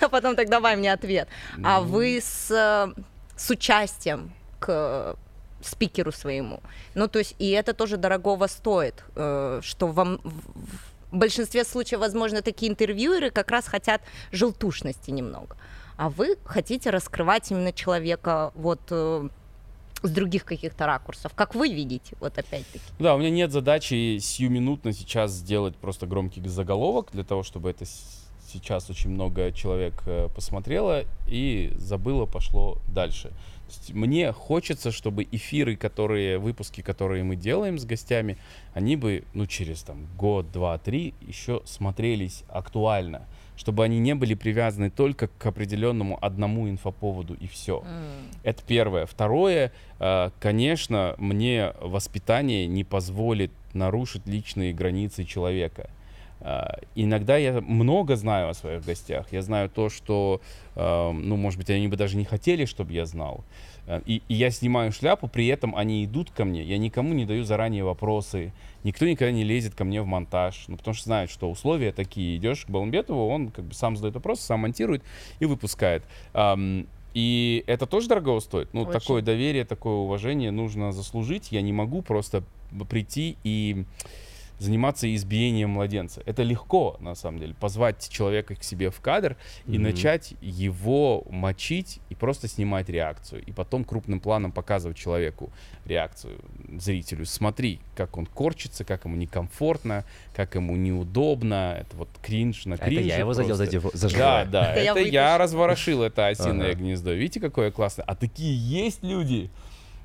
а потом так давай мне ответ. А Ну. вы с, э, с участием к спикеру своему. Ну, то есть, и это тоже дорогого стоит, э, что вам в- большинстве случаев, возможно, такие интервьюеры как раз хотят желтушности немного. А вы хотите раскрывать именно человека вот э, с других каких-то ракурсов, как вы видите, вот опять-таки. Да, у меня нет задачи сиюминутно сейчас сделать просто громкий заголовок для того, чтобы это сейчас очень много человек э, посмотрело и забыло, пошло дальше. Мне хочется, чтобы эфиры, которые, выпуски, которые мы делаем с гостями, они бы, ну, через там год, два, три еще смотрелись актуально чтобы они не были привязаны только к определенному одному инфоповоду и все. М. Это первое. Второе, э, конечно, мне воспитание не позволит нарушить личные границы человека. Э, Иногда я много знаю о своих гостях. Я знаю то, что, э, ну, может быть, они бы даже не хотели, чтобы я знал. И, и я снимаю шляпу, при этом они идут ко мне. Я никому не даю заранее вопросы. Никто никогда не лезет ко мне в монтаж. Ну, потому что знают, что условия такие. Идешь к Баламбетову, он как бы сам задает вопросы, сам монтирует и выпускает. Ам, И это тоже дорого стоит. Ну, Очень. такое доверие, такое уважение нужно заслужить. Я не могу просто прийти и заниматься избиением младенца. Это легко, на самом деле, позвать человека к себе в кадр и Мгм. начать его мочить и просто снимать реакцию. И потом крупным планом показывать человеку реакцию, зрителю. Смотри, как он корчится, как ему некомфортно, как ему неудобно. Это вот кринж на Это кринже. я его задел за, просто. дев- за Да, да, Это я это я вытащила. разворошил это осиное Ага. гнездо. Видите, какое классное? А такие есть люди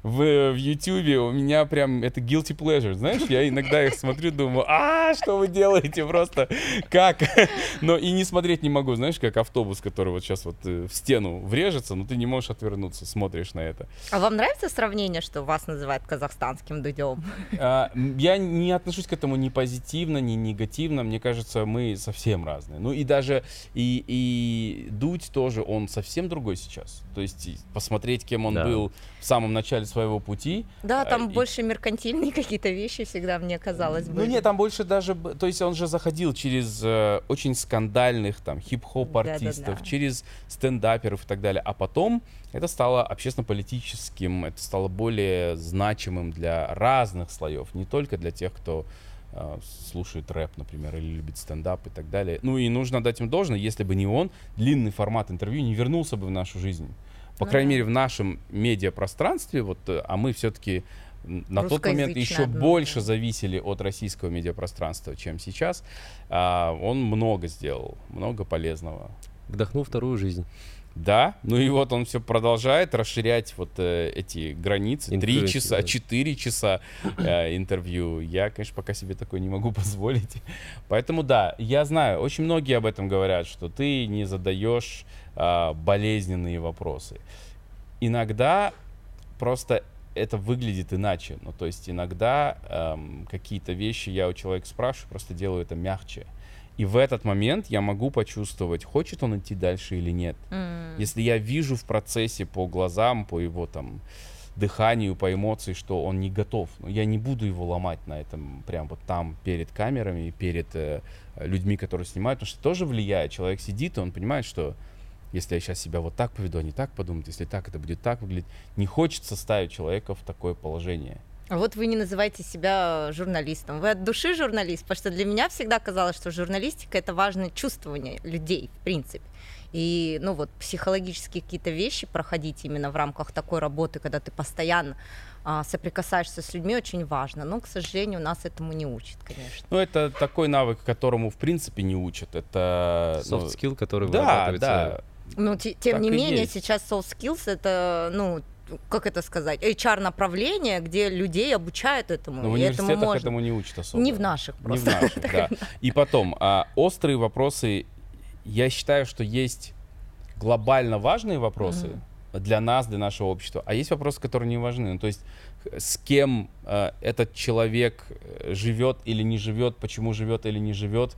в, в Ютубе. У меня прям это guilty pleasure. Знаешь, я иногда их смотрю, думаю, а, что вы делаете просто? Как? Но и не смотреть не могу, знаешь, как автобус, который вот сейчас вот э, в стену врежется, но ты не можешь отвернуться, смотришь на это. А вам нравится сравнение, что вас называют казахстанским дудем? А, Я не отношусь к этому ни позитивно, ни негативно. Мне кажется, мы совсем разные. Ну и даже и, и Дудь тоже, он совсем другой сейчас. То есть посмотреть, кем он Да. был в самом начале своего пути. Да, А, там и- больше меркантильные какие-то вещи всегда мне казалось бы. Ну нет, там больше даже, то есть он же заходил через э, очень скандальных там хип-хоп артистов, Да-да-да. через стендаперов и так далее. А потом это стало общественно-политическим, это стало более значимым для разных слоев, не только для тех, кто э, слушает рэп, например, или любит стендап и так далее. Ну и нужно дать им должное, если бы не он, длинный формат интервью не вернулся бы в нашу жизнь. По Ну крайней да. мере, в нашем медиапространстве, вот, э, а мы все-таки на тот момент еще одно, больше да. зависели от российского медиапространства, чем сейчас. А, он много сделал, много полезного. Вдохнул вторую жизнь. Да, ну и вот он все продолжает расширять вот э, эти границы. Три часа, да. четыре часа э, интервью. Я, конечно, пока себе такое не могу позволить. Поэтому да, я знаю, очень многие об этом говорят, что ты не задаешь а, болезненные вопросы. Иногда просто это выглядит иначе. Ну, то есть иногда эм, какие-то вещи я у человека спрашиваю, просто делаю это мягче. И в этот момент я могу почувствовать, хочет он идти дальше или нет. М. Если я вижу в процессе по глазам, по его там дыханию, по эмоции, что он не готов, я не буду его ломать на этом, прям вот там, перед камерами, перед э, людьми, которые снимают, потому что тоже влияет. Человек сидит, и он понимает, что если я сейчас себя вот так поведу, они так подумают, если так, это будет так выглядеть. Не хочется ставить человека в такое положение. А вот вы не называете себя журналистом. Вы от души журналист, потому что для меня всегда казалось, что журналистика это важное чувствование людей, в принципе. И, ну вот, психологические какие-то вещи проходить именно в рамках такой работы, когда ты постоянно а, соприкасаешься с людьми, очень важно. Но, к сожалению, нас этому не учат, конечно. Ну, это такой навык, которому, в принципе, не учат. Это... ну, Софт скилл, который да, вырабатывается. да. Ну, те- тем Так не менее, есть. сейчас soft skills это, ну, как это сказать, HR-направление, где людей обучают этому. Но в и этому университетах можно. этому не учат особо. Не в наших Не просто. в наших, да. И потом, а, острые вопросы, я считаю, что есть глобально важные вопросы для нас, для нашего общества, а есть вопросы, которые не важны. Ну, то есть х- с кем э, этот человек э, живет или не живет, почему живет или не живет,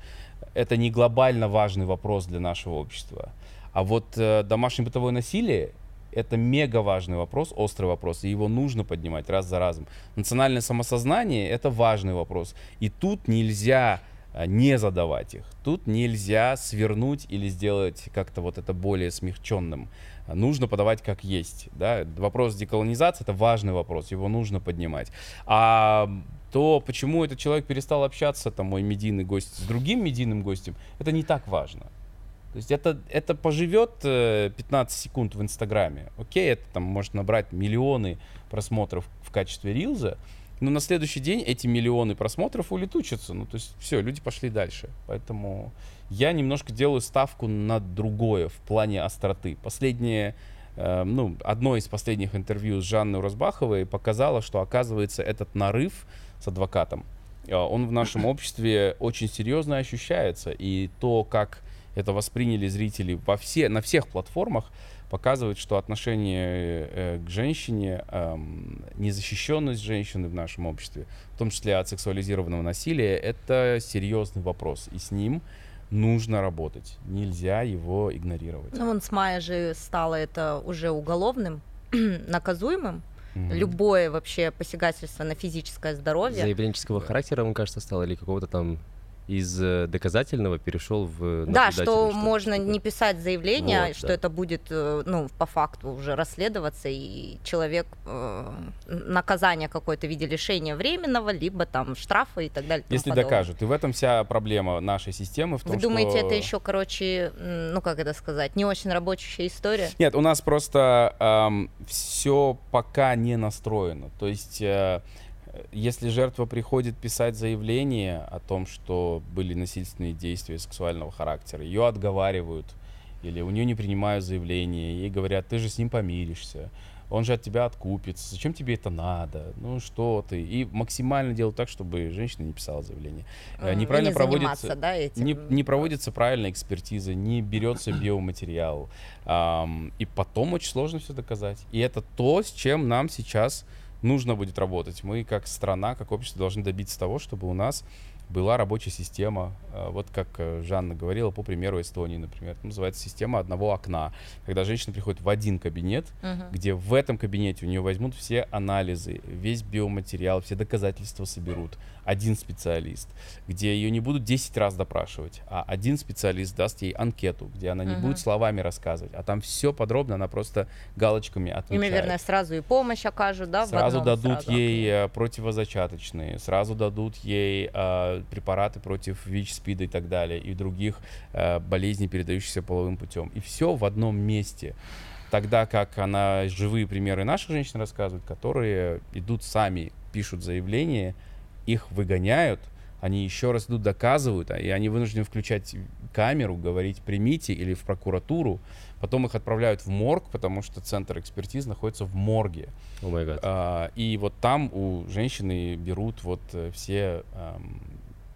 это не глобально важный вопрос для нашего общества. А вот э, домашнее бытовое насилие это мега важный вопрос, острый вопрос, и его нужно поднимать раз за разом. Национальное самосознание это важный вопрос, и тут нельзя а, не задавать их. Тут нельзя свернуть или сделать как-то вот это более смягченным. Нужно подавать как есть. Да? Вопрос деколонизации это важный вопрос, его нужно поднимать. А то, почему этот человек перестал общаться, там, мой медийный гость, с другим медийным гостем, это не так важно. То есть это, это поживет э, 15 секунд в Инстаграме. Окей, это там может набрать миллионы просмотров в качестве рилза, но на следующий день эти миллионы просмотров улетучатся. Ну, то есть все, люди пошли дальше. Поэтому я немножко делаю ставку на другое в плане остроты. Последнее, э, ну, одно из последних интервью с Жанной Розбаховой показало, что, оказывается, этот нарыв с адвокатом, э, он в нашем обществе очень серьезно ощущается. И то, как это восприняли зрители во все, на всех платформах, показывает, что отношение э, к женщине, э, незащищенность женщины в нашем обществе, в том числе от сексуализированного насилия, это серьезный вопрос. И с ним нужно работать. Нельзя его игнорировать. Ну, вон с мая же стало это уже уголовным, наказуемым. Мгм. Любое вообще посягательство на физическое здоровье. Заявленческого характера, мне кажется, стало или какого-то там из э, доказательного перешел в Да, что что-то можно не писать заявление, Вот, что да. это будет, э, ну, по факту уже расследоваться, и человек э, наказание какое-то в виде лишения временного, либо там штрафа и так далее. Если подобное. докажут. И в этом вся проблема нашей системы. В том, Вы думаете, что... это еще, короче, ну как это сказать, не очень рабочая история? Нет, у нас просто все пока не настроено. То есть, э, если жертва приходит писать заявление о том, что были насильственные действия сексуального характера, ее отговаривают, или у нее не принимают заявление, ей говорят, ты же с ним помиришься, он же от тебя откупится, зачем тебе это надо, ну что ты, и максимально делают так, чтобы женщина не писала заявление. Э, Неправильно не проводится, да, этим. не, не проводится правильная экспертиза, не берется биоматериал. И потом очень сложно все доказать. И это то, с чем нам сейчас нужно будет работать. Мы как страна, как общество должны добиться того, чтобы у нас была рабочая система, э, вот как э, Жанна говорила, по примеру Эстонии, например. Это называется система одного окна. Когда женщина приходит в один кабинет, Мгм. где в этом кабинете у нее возьмут все анализы, весь биоматериал, все доказательства соберут. Один специалист, где ее не будут 10 раз допрашивать, а один специалист даст ей анкету, где она не Мгм. будет словами рассказывать, а там все подробно, она просто галочками отмечает. наверное, сразу и помощь окажут, да? Сразу одном дадут сразу ей э, противозачаточные, сразу дадут ей э, препараты против ВИЧ, СПИДа и так далее, и других э, болезней, передающихся половым путем. И все в одном месте. Тогда как она живые примеры наших женщин рассказывают, которые идут сами, пишут заявление, их выгоняют, они еще раз идут, доказывают, а- и они вынуждены включать камеру, говорить «примите» или в прокуратуру, потом их отправляют в морг, потому что центр экспертиз находится в морге. О май гад. А, и вот там у женщины берут вот э, все ам,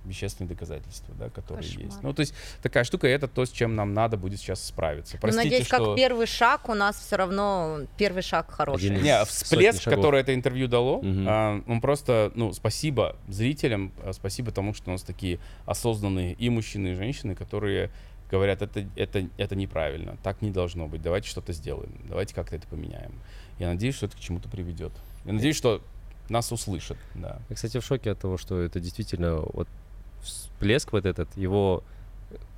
вещественные доказательства, да, которые Кошмар. есть. Ну, то есть такая штука, и это то, с чем нам надо будет сейчас справиться. Ну, Простите, надеюсь, что... как первый шаг у нас все равно первый шаг хороший. Один Не, Сотни всплеск, который это интервью дало, а, он просто, ну, спасибо зрителям, а, спасибо тому, что у нас такие осознанные и мужчины, и женщины, которые говорят, это, это, это неправильно, так не должно быть, давайте что-то сделаем, давайте как-то это поменяем. Я надеюсь, что это к чему-то приведет. Я надеюсь, что нас услышат, да. Я, кстати, в шоке от того, что это действительно вот всплеск вот этот, его,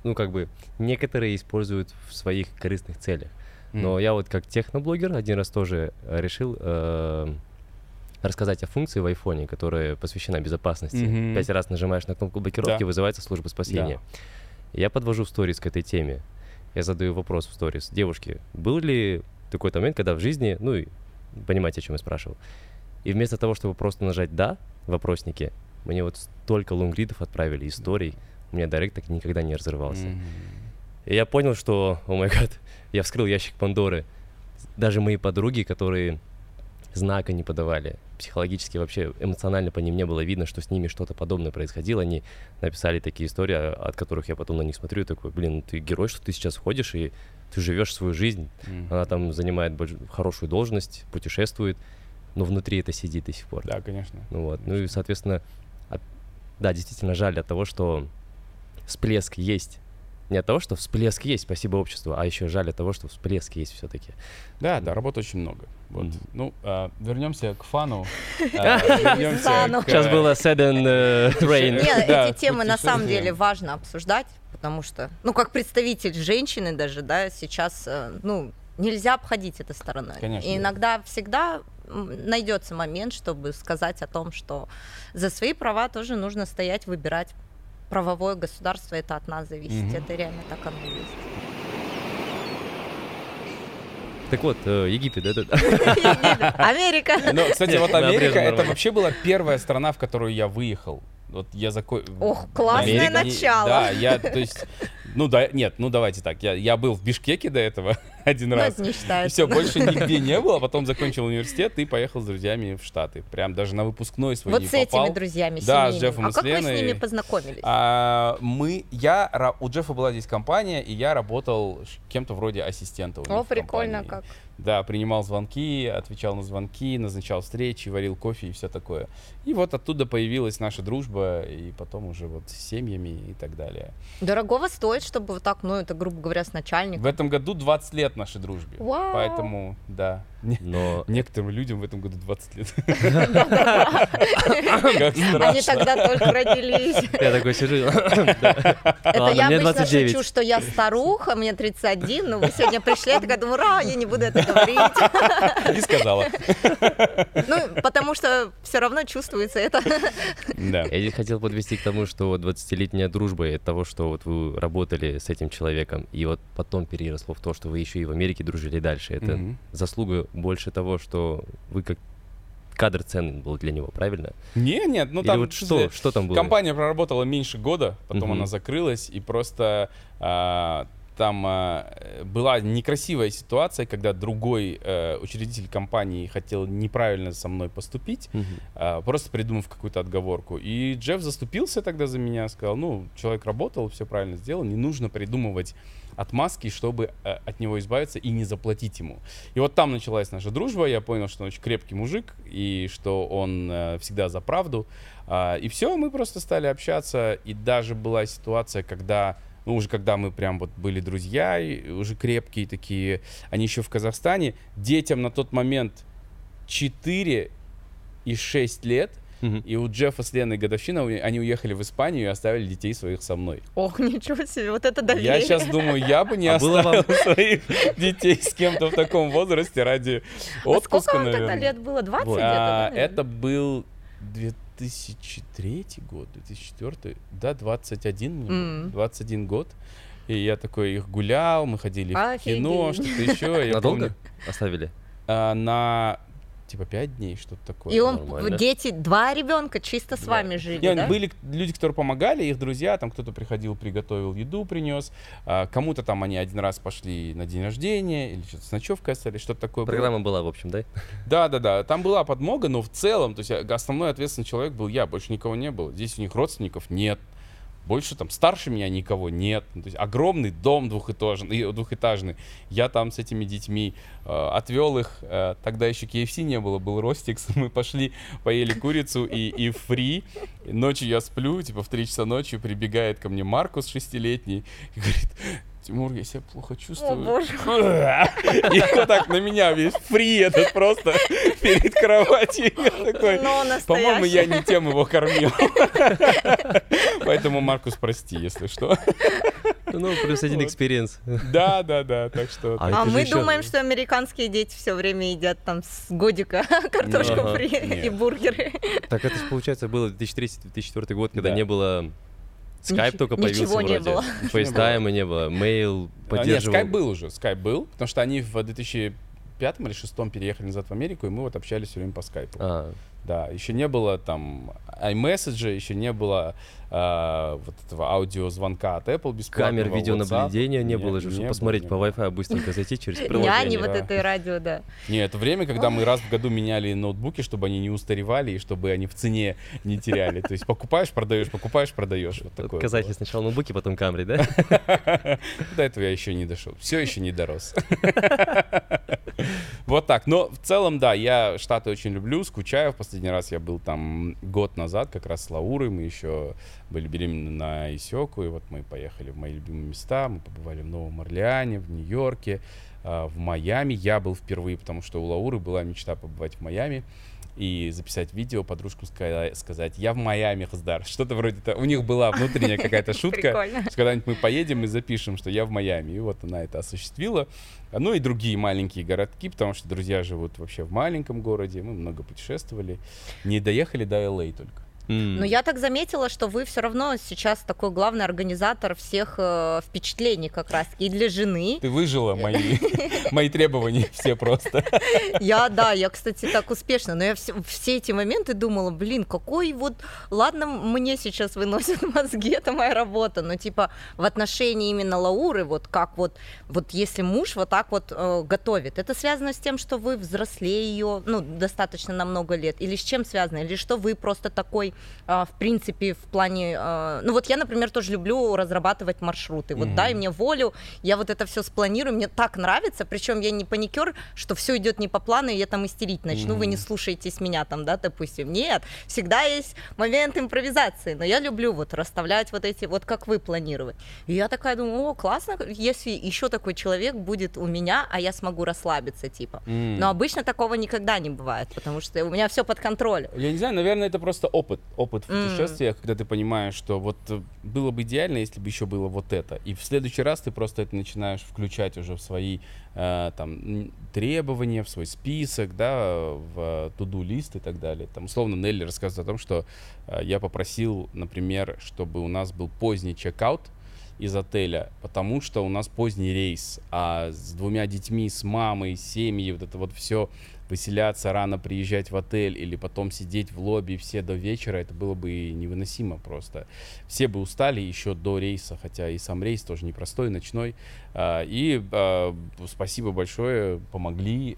ну, как бы, некоторые используют в своих корыстных целях. Но М. я вот как техноблогер один раз тоже э, решил э, рассказать о функции в айфоне, которая посвящена безопасности. Мгм. Пять раз нажимаешь на кнопку блокировки, Да. вызывается служба спасения. Я подвожу сторис к этой теме. Я задаю вопрос в сторис. Девушки, был ли такой момент, когда в жизни, ну, понимаете, о чем я спрашивал, и вместо того, чтобы просто нажать «да» в вопроснике, мне вот столько лонгридов отправили, историй, у меня директ так никогда не разрывался. Мгм. И я понял, что, о май гад, я вскрыл ящик Пандоры. Даже мои подруги, которые знака не подавали, психологически вообще эмоционально по ним не было видно, что с ними что-то подобное происходило. Они написали такие истории, от которых я потом на них смотрю и такой, блин, ты герой, что ты сейчас ходишь и ты живешь свою жизнь. Мгм. Она там занимает больш- хорошую должность, путешествует, но внутри это сидит до сих пор. Да, конечно. Ну вот, ну и, соответственно, от- да, действительно жаль от того, что всплеск есть. Не от того, что всплеск есть, спасибо обществу, а еще жаль от того, что всплеск есть все-таки. Да, да, работы очень много. Вот. Мгм. Ну, а, вернемся к фану. А, Сейчас э, было Sudden э, Rain. Нет, эти темы на самом деле важно обсуждать, потому что, ну, как представитель женщины даже, да, сейчас, э, ну, нельзя обходить это стороной. Конечно, И да. иногда всегда найдется момент, чтобы сказать о том, что за свои права тоже нужно стоять, выбирать. Правовое государство это от нас зависит. Мгм. Это реально так оно и есть. Так вот, э, Египет, это... Америка. Ну, кстати, вот Америка, это вообще была первая страна, в которую я выехал. Вот я зако... Ох, классное начало. Да, я, то есть, ну да, нет, ну давайте так, я, я был в Бишкеке до этого один Ну, раз. это не считается. все, больше нигде не было, а потом закончил университет и поехал с друзьями в Штаты. Прям даже на выпускной свой Вот не с этими попал. друзьями Да, с семейными. Джеффом А и с как вы с Леной. ними познакомились? А, мы, я, ра- у Джеффа была здесь компания, и я работал ш- кем-то вроде ассистента у них О, в прикольно компании. как. Да, принимал звонки, отвечал на звонки, назначал встречи, варил кофе и все такое. И вот оттуда появилась наша дружба, и потом уже вот с семьями и так далее. Дорогого стоит, чтобы вот так, ну, это, грубо говоря, с начальником. В этом году 20 лет нашей дружбе. Вау. Поэтому, да, Но некоторым людям в этом году 20 лет. Они тогда только родились. я такой сижу. Это я обычно 29. шучу, что я старуха, мне 31, но вы сегодня пришли, я такая думаю, ура, я не буду это говорить. Не сказала. Ну, потому что все равно чувствуется это. Да. Я здесь хотел подвести к тому, что вот 20-летняя дружба и от того, что вот вы работали с этим человеком, и вот потом переросло в то, что вы еще и в Америке дружили дальше. Это Мгм. заслуга больше того, что вы как кадр ценный был для него, правильно? Не, нет, ну Или там вот что, что там было? Компания проработала меньше года, потом Мгм. она закрылась, и просто а, там э, была некрасивая ситуация, когда другой э, учредитель компании хотел неправильно со мной поступить, Мгм. а, просто придумав какую-то отговорку. И Джефф заступился тогда за меня, сказал, ну, человек работал, все правильно сделал, не нужно придумывать отмазки, чтобы э, от него избавиться и не заплатить ему. И вот там началась наша дружба, я понял, что он очень крепкий мужик, и что он э, всегда за правду. А, и все, мы просто стали общаться, и даже была ситуация, когда ну, уже когда мы прям вот были друзья, и уже крепкие такие, они еще в Казахстане, детям на тот момент 4 и 6 лет, Мгм. и у Джеффа с Леной годовщина, они уехали в Испанию и оставили детей своих со мной. Ох, ничего себе, вот это доверие. Я сейчас думаю, я бы не А было оставил своих детей с кем-то в таком возрасте ради А отпуска, сколько вам тогда наверное. лет было? 20 Вот. где-то, да, А, это был 2003 год, 2004, да, 21 мне М. был, 21 год. И я такой их гулял, мы ходили в кино, Офигеть. что-то еще. Я Надолго помню, оставили? а, на типа 5 дней, что-то такое. И он, Нормально. дети, два ребенка чисто с Да. вами жили, Не, да? Были люди, которые помогали, их друзья, там кто-то приходил, приготовил еду, принес. а, кому-то там они один раз пошли на день рождения, или что-то с ночевкой остались, что-то такое было. Программа была, в общем, да? Да, да, да. Там была подмога, но в целом, то есть э, основной ответственный человек был я, больше никого не было. Здесь у них родственников нет. Больше там старше меня никого нет. Ну, то есть огромный дом двухэтажный, двухэтажный. Я там с этими детьми э, отвел их. э, тогда еще KFC не было, был Ростикс. Мы пошли, поели курицу и, и фри. Ночью я сплю, типа в 3 часа ночи прибегает ко мне Маркус шестилетний и говорит, Тимур, я себя плохо чувствую. О, боже. И вот так на меня весь фри этот просто перед кроватью. Я такой, Но по-моему, я не тем его кормил. Поэтому, Маркус, прости, если что. Ну, плюс один Вот. experience. Да, да, да, так что... А А мы думаем, что американские дети все время едят там с годика картошку фри и бургеры. Так это же, получается, было 2003-2004 год, когда Да. не было... Скайп только появился ничего не вроде. было. Фейстайма не было. Мейл А, Нет, поддерживал... скайп был уже, скайп был, потому что они в 2005 или 2006 переехали назад в Америку, и мы вот общались все время по скайпу. А, Да, еще не было там iMessage, еще не было а, вот этого аудиозвонка от Apple бесплатного. камер видеонаблюдения не WhatsApp. было же, чтобы не посмотреть было, по не. Wi-Fi быстренько зайти через приложение. вот да. этой радио, да. Не, это время, когда мы раз в году меняли ноутбуки, чтобы они не устаревали и чтобы они в цене не теряли. То есть покупаешь, продаешь, покупаешь, продаешь. Вот такое Казахи сначала ноутбуки, потом камеры, да? До этого я еще не дошел. Все еще не дорос. Вот так. Но в целом, да, я Штаты очень люблю, скучаю. В последний раз я был там год назад, как раз с Лаурой. Мы еще были беременны на Исеку. И вот мы поехали в мои любимые места. Мы побывали в Новом Орлеане, в Нью-Йорке, а, в Майами. Я был впервые, потому что у Лауры была мечта побывать в Майами и записать видео, подружкам ска- сказать, я в Майами, Хаздар. Что-то вроде того. У них была внутренняя какая-то шутка. Что когда-нибудь мы поедем и запишем, что я в Майами. И вот она это осуществила. Ну и другие маленькие городки, потому что друзья живут вообще в маленьком городе. Мы много путешествовали. Не доехали до LA только. Но я так заметила, что вы все равно сейчас такой главный организатор всех э, впечатлений как раз и для жены. Ты выжила мои, мои требования все просто. Я, да, я, кстати, так успешно, но я все, все эти моменты думала, блин, какой вот, ладно, мне сейчас выносят мозги, это моя работа, но типа в отношении именно Лауры, вот как вот, вот если муж вот так вот э, готовит, это связано с тем, что вы взрослее ее, ну, достаточно на много лет, или с чем связано, или что вы просто такой, в принципе, в плане, э, ну вот я, например, тоже люблю разрабатывать маршруты, вот Мгм. дай мне волю, я вот это все спланирую, мне так нравится, причем я не паникер, что все идет не по плану, и я там истерить начну, вы не слушаетесь меня там, да, допустим. Нет, всегда есть момент импровизации, но я люблю вот расставлять вот эти, вот как вы планировать. И я такая думаю, о, классно, если еще такой человек будет у меня, а я смогу расслабиться, типа. М. Но обычно такого никогда не бывает, потому что у меня все под контролем. Я не знаю, наверное, это просто опыт. Опыт в М. путешествиях, когда ты понимаешь, что вот э, было бы идеально, если бы еще было вот это. И в следующий раз ты просто это начинаешь включать уже в свои э, там требования, в свой список, да, в туду лист и так далее. Там, условно, Нелли рассказывает о том, что э, я попросил, например, чтобы у нас был поздний чекаут из отеля, потому что у нас поздний рейс, а с двумя детьми, с мамой, семьей, вот это вот все выселяться, рано приезжать в отель или потом сидеть в лобби все до вечера, это было бы невыносимо просто. Все бы устали еще до рейса, хотя и сам рейс тоже непростой, ночной. А, И а, спасибо большое, помогли,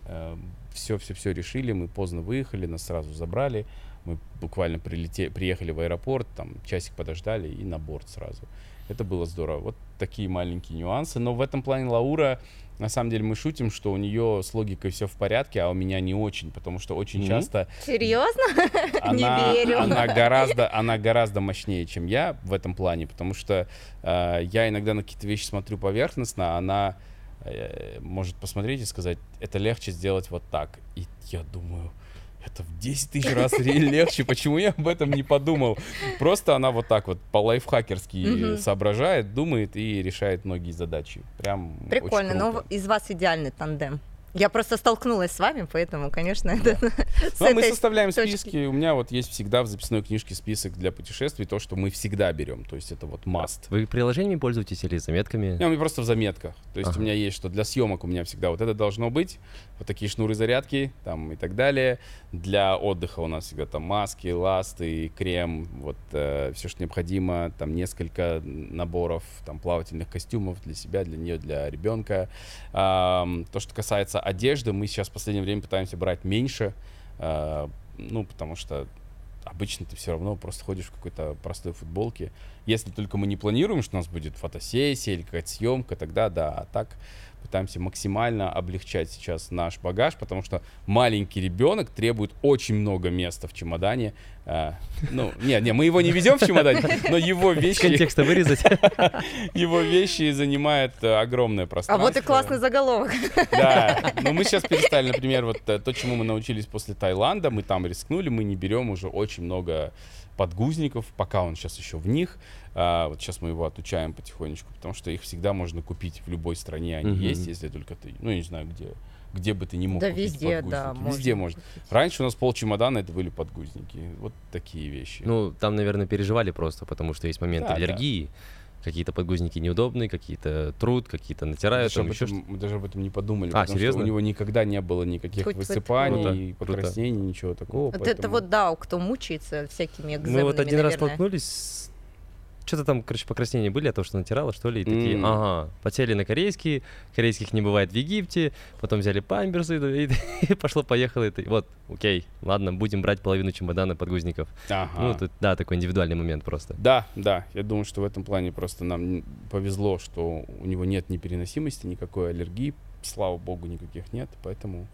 все-все-все решили, мы поздно выехали, нас сразу забрали, мы буквально прилете, приехали в аэропорт, там часик подождали и на борт сразу. Это было здорово. Вот такие маленькие нюансы. Но в этом плане Лаура, на самом деле, мы шутим, что у нее с логикой все в порядке, а у меня не очень, потому что очень Мгм. часто Серьезно? она, Не верю. она гораздо, она гораздо мощнее, чем я в этом плане, потому что э, я иногда на какие-то вещи смотрю поверхностно, а она э, может посмотреть и сказать, это легче сделать вот так. И я думаю, это в 10 тысяч раз легче, почему я об этом не подумал? Просто она вот так вот по-лайфхакерски Мгм. соображает, думает и решает многие задачи. Прям Прикольно, но из вас идеальный тандем. Я просто столкнулась с вами, поэтому, конечно, это с Ну, а мы составляем точки. списки. У меня вот есть всегда в записной книжке список для путешествий, то, что мы всегда берем. То есть это вот must. Вы приложениями пользуетесь или заметками? Не, у меня просто в заметках. То есть Ага. у меня есть, что для съемок у меня всегда вот это должно быть. Вот такие шнуры зарядки там и так далее. Для отдыха у нас всегда там маски, ласты, крем, вот все, что необходимо. Там несколько наборов там плавательных костюмов для себя, для нее, для ребенка. Ам, то, что касается одежды, мы сейчас в последнее время пытаемся брать меньше. а, ну, потому что обычно ты все равно просто ходишь в какой-то простой футболке. Если только мы не планируем, что у нас будет фотосессия или какая-то съемка, тогда да. А так пытаемся максимально облегчать сейчас наш багаж, потому что маленький ребенок требует очень много места в чемодане. А, ну, не, не, мы его не везем в чемодане, но его вещи, контекста вырезать. его вещи занимают э, огромное А пространство. вот и классный заголовок. Да, но мы сейчас перестали, например, вот э, то, чему мы научились после Таиланда, мы там рискнули, мы не берем уже очень много подгузников, пока он сейчас еще в них. А, вот сейчас мы его отучаем потихонечку, потому что их всегда можно купить в любой стране, они Мгм. есть, если только ты, ну, я не знаю, где, где бы ты не мог Да купить везде, да. подгузники. Везде можно. Раньше у нас пол чемодана это были подгузники. Вот такие вещи. Ну, там, наверное, переживали просто, потому что есть моменты Да, да. аллергии. Какие-то подгузники неудобные, какие-то труд, какие-то натирают, даже там еще этом- мы даже об этом не подумали, А, потому серьезно? что у него никогда не было никаких Хоть высыпаний, Круто, круто. покраснений, ничего такого. Вот это поэтому- вот, да, кто мучается всякими экземами, Мы вот один раз наверное. столкнулись с... Что-то там, короче, покраснения были от того, что натирала, что ли, и такие, М. ага, потели на корейские, корейских не бывает в Египте, потом взяли памперсы, и, и пошло-поехало. это. Вот, окей, ладно, будем брать половину чемодана подгузников. Ага. Ну, тут, да, такой индивидуальный момент просто. Да, да, я думаю, что в этом плане просто нам повезло, что у него нет непереносимости, никакой аллергии, слава богу, никаких нет, поэтому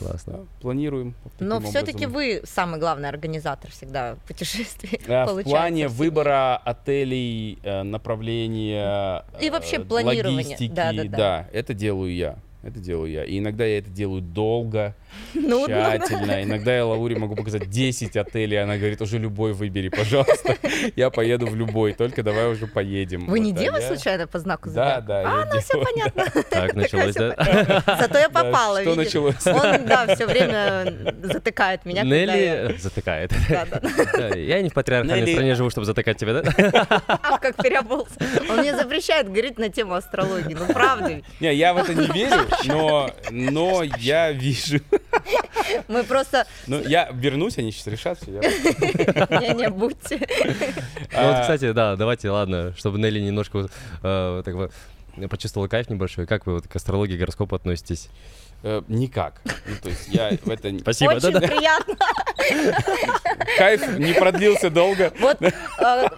Классно. да, планируем. Но все-таки вы самый главный организатор всегда путешествий. А, В плане выбора отелей, э, направления, И вообще э, планирование, логистики, да-да-да. это делаю я. Это делаю я. И иногда я это делаю долго, Нудно. тщательно. Иногда я Лауре могу показать 10 отелей, она говорит, уже любой выбери, пожалуйста. Я поеду в любой, только давай уже поедем. Вы не Вот, а дева я- случайно по знаку Да, зодиака? да. А, ну все дева. понятно. Так началось, да? Зато я Да, попала, Что видишь? началось? Он, да, все время затыкает меня. когда я- Нелли затыкает. Да, да, да. Да, Я не в патриархальной Нелли- стране живу, чтобы затыкать тебя, да? Ах, как переобулся. Он мне запрещает говорить на тему астрологии. Ну, правда. Не, я в это не верю, но, но я вижу. Мы просто... Ну, я вернусь, они сейчас решат все. Не-не, будьте. Ну вот, кстати, да, давайте, ладно, чтобы Нелли немножко э, так вот почувствовала кайф небольшой. Как вы вот к астрологии, гороскопу относитесь? Э, Никак. Ну, то есть я в это... Спасибо, Очень да-да. приятно. Кайф не продлился долго. Вот э,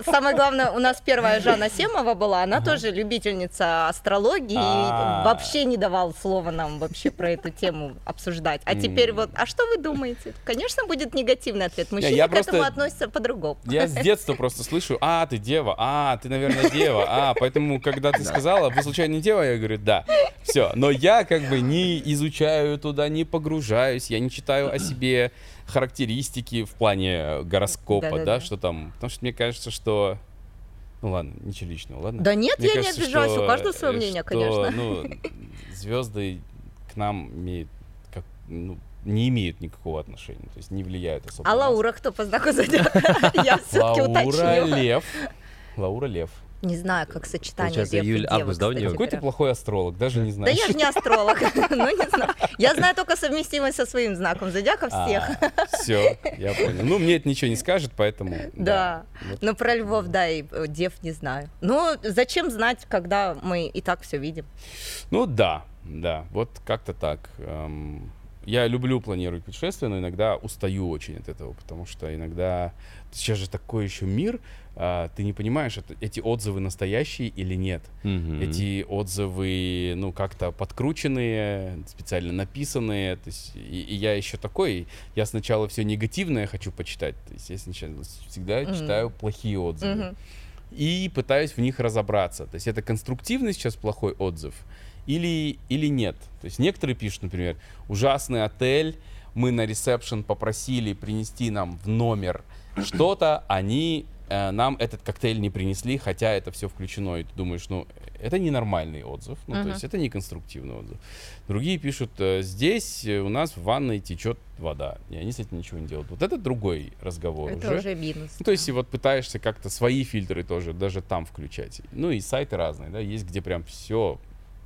самое главное, у нас первая Жанна Семова была, она тоже любительница астрологии, А. и вообще не давал слова нам вообще про эту тему обсуждать. А теперь вот, а что вы думаете? Конечно, будет негативный ответ. Мужчины я к этому относятся по-другому. Я с детства просто слышу, а, ты дева, а, ты, наверное, дева, а, поэтому, когда ты сказала, вы случайно не дева, я говорю, да, все. Но я как бы не изучаю туда, не погружаюсь, я не читаю о себе характеристики в плане э, гороскопа, Да-да-да. да, что там, потому что мне кажется, что... Ну ладно, ничего личного, ладно? Да нет, Мне я не кажется, обижаюсь, у что, каждого свое э, мнение, что, конечно. Ну, звезды к нам имеют, как, ну, не имеют никакого отношения, то есть не влияют особо. А. Лаура кто по знаку зодиака? Я все-таки Лаура уточню. Лев. Лаура Лев. Не знаю, как сочетание Получается, и июль, август, да, у неё? Какой ты плохой астролог, даже не Да знаешь. я же не астролог, ну не знаю. Я знаю только совместимость со своим знаком зодиака всех. Все, я понял. Ну, мне это ничего не скажет, поэтому... Да. Но про львов, да, и э, дев не знаю. Ну, зачем знать, когда мы и так все видим? Ну, да, да, вот как-то так. Эм, Я люблю планировать путешествия, но иногда устаю очень от этого, потому что иногда... Сейчас же такой еще мир, а, ты не понимаешь, это- эти отзывы настоящие или нет. Мгм. Эти отзывы, ну, как-то подкрученные, специально написанные. То есть, и, и я еще такой, я сначала все негативное хочу почитать. То есть я сначала всегда Мгм. читаю плохие отзывы. Мгм. И пытаюсь в них разобраться. То есть это конструктивный сейчас плохой отзыв или, или нет. То есть некоторые пишут, например, ужасный отель, мы на ресепшн попросили принести нам в номер что-то, они нам этот коктейль не принесли, хотя это все включено. И ты думаешь, ну, это ненормальный отзыв, ну, Мгм. то есть это не конструктивный отзыв. Другие пишут, э, здесь э, у нас в ванной течет вода, и они с этим ничего не делают. Вот это другой разговор Это уже минус. ну, то есть, и вот пытаешься как-то свои фильтры тоже даже там включать. Ну, и сайты разные, да, есть, где прям все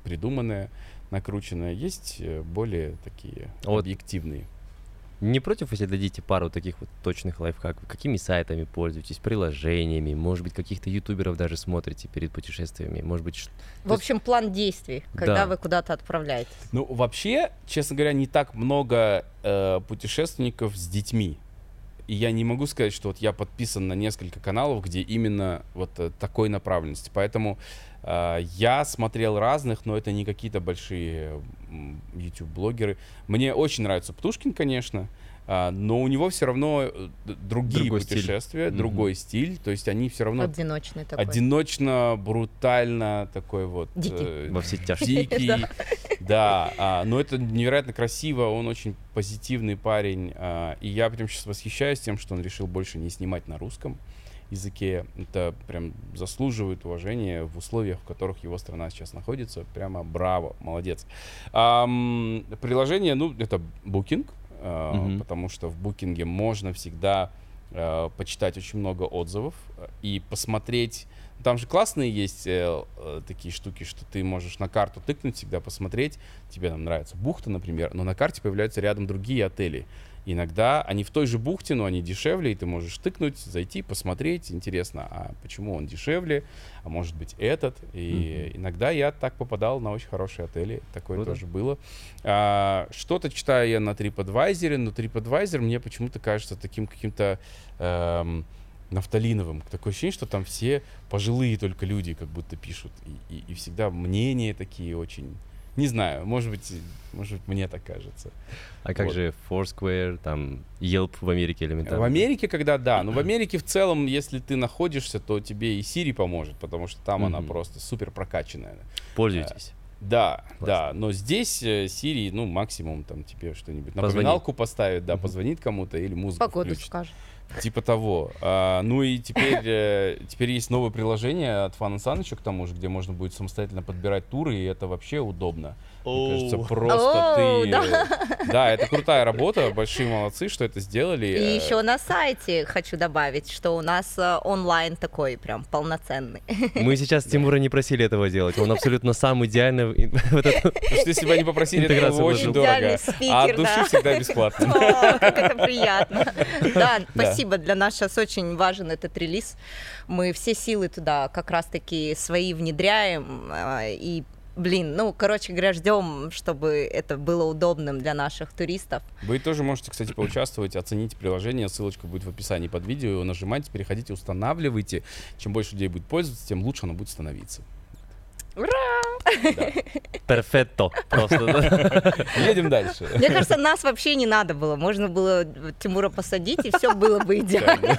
придуманное, накрученное, есть э, более такие Вот. объективные. Не против, если дадите пару таких вот точных лайфхаков? Какими сайтами пользуетесь, приложениями? Может быть, каких-то ютуберов даже смотрите перед путешествиями? Может быть, ш- В общем, план действий, когда Да. вы куда-то отправляетесь. Ну, вообще, честно говоря, не так много э, путешественников с детьми. И я не могу сказать, что вот я подписан на несколько каналов, где именно вот э, такой направленности. Поэтому э, я смотрел разных, но это не какие-то большие YouTube-блогеры. Мне очень нравится Птушкин, конечно, а, но у него все равно э, другие Другой стиль. путешествия, Мгм. другой стиль. То есть они все равно Одиночный такой. одиночно, брутально такой вот. Дикий. э, во все тяжкие? дикий, Да. да, а, но это невероятно красиво, он очень позитивный парень, а, и я прям сейчас восхищаюсь тем, что он решил больше не снимать на русском языке, это прям заслуживает уважения в условиях, в которых его страна сейчас находится, прямо браво, молодец. Ам, приложение, ну, это Booking, а, Мгм. потому что в Букинге можно всегда э, почитать очень много отзывов и посмотреть. Там же классные есть э, э, такие штуки, что ты можешь на карту тыкнуть, всегда посмотреть. Тебе там нравится бухта, например, но на карте появляются рядом другие отели. Иногда они в той же бухте, но они дешевле, и ты можешь тыкнуть, зайти, посмотреть. Интересно, а почему он дешевле? А может быть этот? И иногда я так попадал на очень хорошие отели. Такое Круто. тоже было. А, что-то читаю я на TripAdvisor, но TripAdvisor мне почему-то кажется таким каким-то эм, нафталиновым. Такое ощущение, что там все пожилые только люди как будто пишут. И, и- и всегда мнения такие очень... Не знаю, может быть, может быть, мне так кажется. А как Вот. же Foursquare, там, Yelp в Америке элементарно? В Америке, когда да, но в Америке в целом, если ты находишься, то тебе и Siri поможет, потому что там она Мгм. просто супер прокачанная. Пользуетесь? Да, Классно. да, но здесь э, Siri, ну, максимум там тебе что-нибудь Позвонит. напоминалку поставит, да, позвонит кому-то или музыку Погоду включит. скажет. Типа того. А, ну и теперь, э, теперь есть новое приложение от Sun еще к тому же, где можно будет самостоятельно подбирать туры, и это вообще удобно. Мне кажется, просто Оу, ты... да. э, Да, это крутая работа, большие молодцы, что это сделали. И Э, еще на сайте хочу добавить, что у нас э, онлайн такой прям полноценный. Мы сейчас Тимура не просили этого делать. Он абсолютно сам это- Потому что если бы они попросили, это было очень дорого. Идеальный А от души да. всегда бесплатно. Как это приятно. Да, спасибо. Для нас сейчас очень важен этот релиз. Мы все силы туда как раз-таки свои внедряем. а, И, блин, ну, короче говоря, ждем, чтобы это было удобным для наших туристов. Вы тоже можете, кстати, поучаствовать, оцените приложение, ссылочка будет в описании под видео, нажимайте, переходите, устанавливайте. Чем больше людей будет пользоваться, тем лучше оно будет становиться. Ура! Да. перфетто просто. да. Едем дальше. Мне кажется, нас вообще не надо было. Можно было Тимура посадить, и все было бы идеально.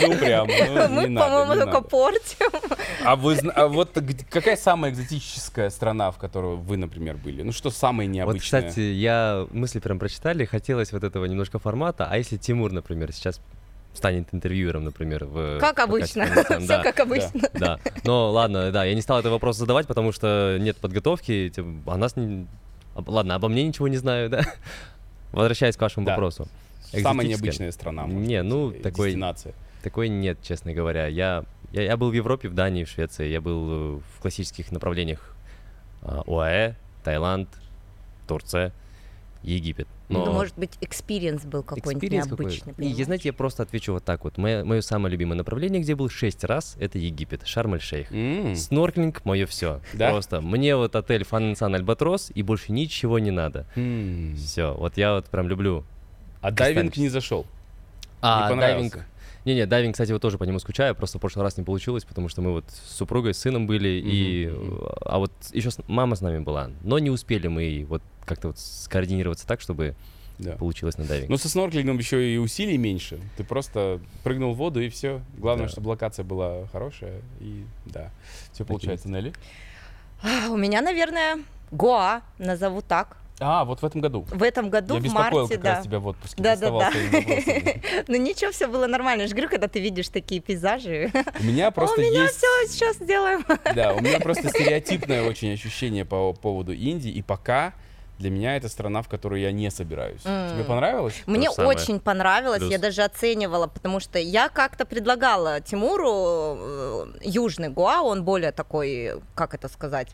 Ну, прямо, ну, Мы, по-моему, только надо. портим. А вы а вот какая самая экзотическая страна, в которой вы, например, были? Ну, что самое Вот, необычное? кстати, я мысли прям прочитали, хотелось вот этого немножко формата. А если Тимур, например, сейчас станет интервьюером, например, в... Как обычно. Все да, как обычно. Да, но ладно, да, я не стал этот вопрос задавать, потому что нет подготовки, тем- а нас не... Ладно, обо мне ничего не знаю, да. Возвращаясь к вашему Да. вопросу. Самая необычная страна. может Не, ну, или такой- Destination. Такой нет, честно говоря. Я, я, я был в Европе, в Дании, в Швеции. Я был э, в классических направлениях а, ОАЭ, Таиланд, Турция, Египет. Ну, может быть, experience был какой-нибудь experience какой. необычный. И, понимаешь? знаете, я просто отвечу вот так вот. Мое, мое самое любимое направление, где был шесть раз, это Египет, Шарм-эль-Шейх. М, Снорклинг мое все. Да? Просто мне вот отель Sun Albatros и больше ничего не надо. м. Все, вот я вот прям люблю. А дайвинг не зашел. А не дайвинг. Не-не, дайвинг, кстати, вот тоже по нему скучаю, просто в прошлый раз не получилось, потому что мы вот с супругой, с сыном были, и... Мгм. э, А вот еще мама с нами была, но не успели мы вот как-то вот скоординироваться так, чтобы Да. получилось на дайвинг. Ну, со снорклингом еще и усилий меньше. Ты просто прыгнул в воду и все. Главное, Да. чтобы локация была хорошая. И да, все получается, Нелли. А, У меня, наверное, Гоа, назову так. А, вот в этом году. В этом году, Я в марте, как да. раз тебя в отпуске. Да, да, да. Ну ничего, все было нормально. Я же говорю, когда ты видишь такие пейзажи. У меня просто У меня все сейчас сделаем. Да, у меня просто стереотипное очень ощущение по поводу Индии, и пока для меня это страна, в которую я не собираюсь. М. Тебе понравилось? Мне очень понравилось, Плюс. я даже оценивала, потому что я как-то предлагала Тимуру э, южный Гоа, он более такой, как это сказать,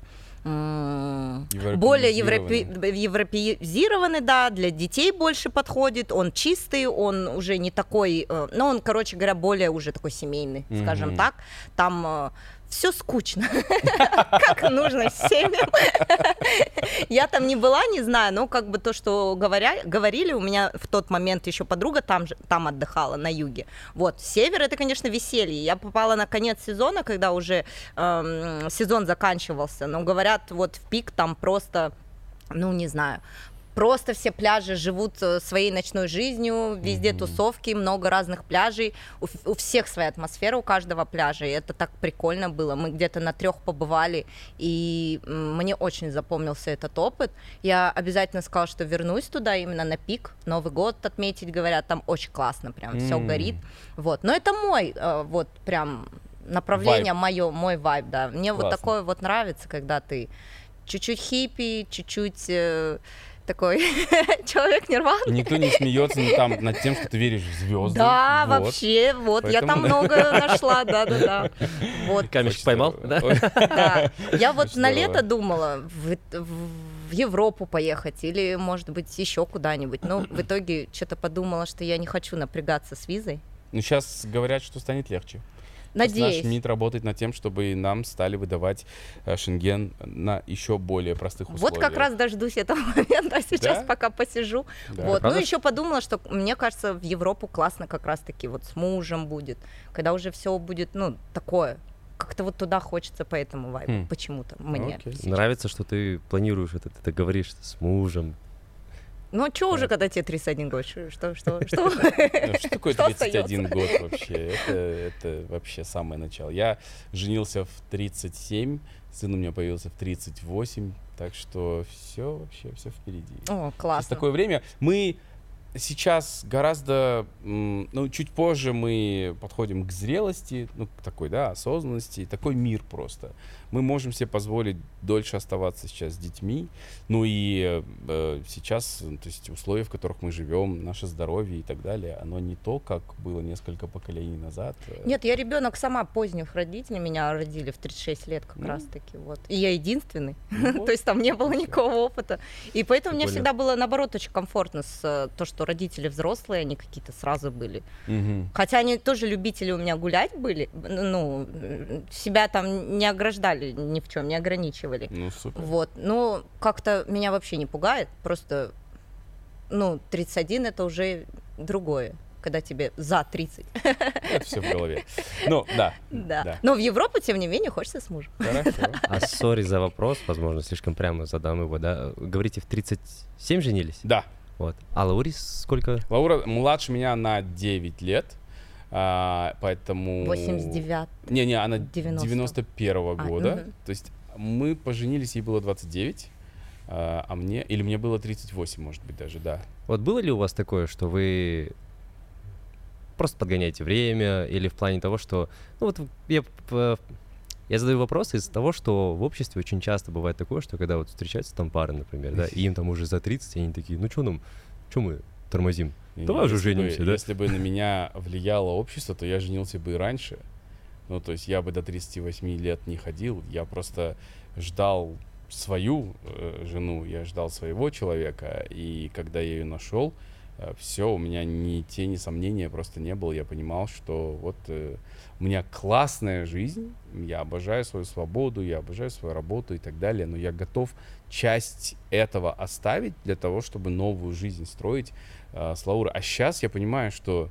м, более европе- европеизированный, да, для детей больше подходит, он чистый, он уже не такой, э, ну, он, короче говоря, более уже такой семейный, скажем Мгм. так, там все скучно, как нужно семьям. Я там не была, не знаю, но как бы то, что говорили, у меня в тот момент еще подруга там, же, там отдыхала, на юге. Вот, север это, конечно, веселье. Я попала на конец сезона, когда уже эм, сезон заканчивался, но говорят, вот в пик там просто, ну, не знаю, Просто все пляжи живут э, своей ночной жизнью, везде Мгм. тусовки, много разных пляжей, у, у всех своя атмосфера, у каждого пляжа, и это так прикольно было. Мы где-то на трех побывали, и мне очень запомнился этот опыт. Я обязательно сказала, что вернусь туда именно на пик, Новый год отметить, говорят, там очень классно, прям все М. горит. Вот, но это мой, э, вот прям направление мое, мой вайб, да. Мне вот Классно. такое вот нравится, когда ты чуть-чуть хиппи, чуть-чуть э, такой человек нирвана. И никто не смеется ну, там над тем, что ты веришь в звезды. Да, Вот. вообще, вот, я там Поэтому- много нашла, да-да-да. Вот, Камешек поймал, да? Я вот на лето думала в Европу поехать или, может быть, еще куда-нибудь. Но в итоге что-то подумала, что я не хочу напрягаться с визой. Ну, сейчас говорят, что станет легче. Сейчас Наш Надеюсь. МИД работает над тем, чтобы нам стали выдавать э, Шенген на еще более простых условиях. Вот как раз дождусь этого момента, а сейчас Да? пока посижу. Да. Вот. Правда? Ну, еще подумала, что мне кажется, в Европу классно как раз-таки вот с мужем будет, когда уже все будет, ну, такое. Как-то вот туда хочется по этому вайбу, Хм. почему-то мне. Окей. сейчас. Нравится, что ты планируешь это, ты так говоришь с мужем. Ну, а что уже, когда тебе 31 год? Что, что, что? что? Ну, такое Что 31 год вообще? Это, вообще самое начало. Я женился в 37, сын у меня появился в 38, так что все вообще, все впереди. О, Сейчас классно. такое время. Мы сейчас гораздо, ну, чуть позже мы подходим к зрелости, ну, к такой, да, осознанности, такой мир просто. Мы можем себе позволить дольше оставаться сейчас с детьми, ну и э, сейчас, э, то есть условия, в которых мы живем, наше здоровье и так далее, оно не то, как было несколько поколений назад. Э, Нет, я ребенок сама поздних родителей, меня родили в 36 лет как Ну. раз таки, вот. И я единственный, ну вот. то есть там не было никакого опыта. И поэтому мне всегда было, наоборот, очень комфортно с э, то, что родители взрослые, они какие-то сразу были. Хотя они тоже любители у меня гулять были, ну, себя там не ограждали ни в чем, не ограничивали. Ну, супер. Вот, ну, как-то меня вообще не пугает, просто, ну, 31 это уже другое, когда тебе за 30. Это все в голове. Ну, да. Да. Да. Но в Европу, тем не менее, хочется с мужем. Хорошо. А сори за вопрос, возможно, слишком прямо задам его, да? Говорите, в 37 женились? Да. Вот. А Лаури сколько? Лаура младше меня на 9 лет, а, поэтому... 89. Не-не, она 90. 91 А, года. мгм. То есть мы поженились, ей было 29, а а мне... Или мне было 38, может быть, даже, да. Вот было ли у вас такое, что вы просто подгоняете время, или в плане того, что... Ну вот я, я задаю вопрос из того, что в обществе очень часто бывает такое, что когда вот встречаются там пары, например, да, и им там уже за 30, и они такие, ну что нам, что мы тормозим? И Давай уже если бы- женимся, да? Если бы на меня влияло общество, то я женился бы и раньше. Ну, то есть я бы до 38 лет не ходил. Я просто ждал свою э, жену, я ждал своего человека. И когда я ее нашел, все, у меня ни тени сомнения просто не было. Я понимал, что вот э, у меня классная жизнь, я обожаю свою свободу, я обожаю свою работу и так далее, но я готов часть этого оставить для того, чтобы новую жизнь строить э, с Лаурой. А сейчас я понимаю, что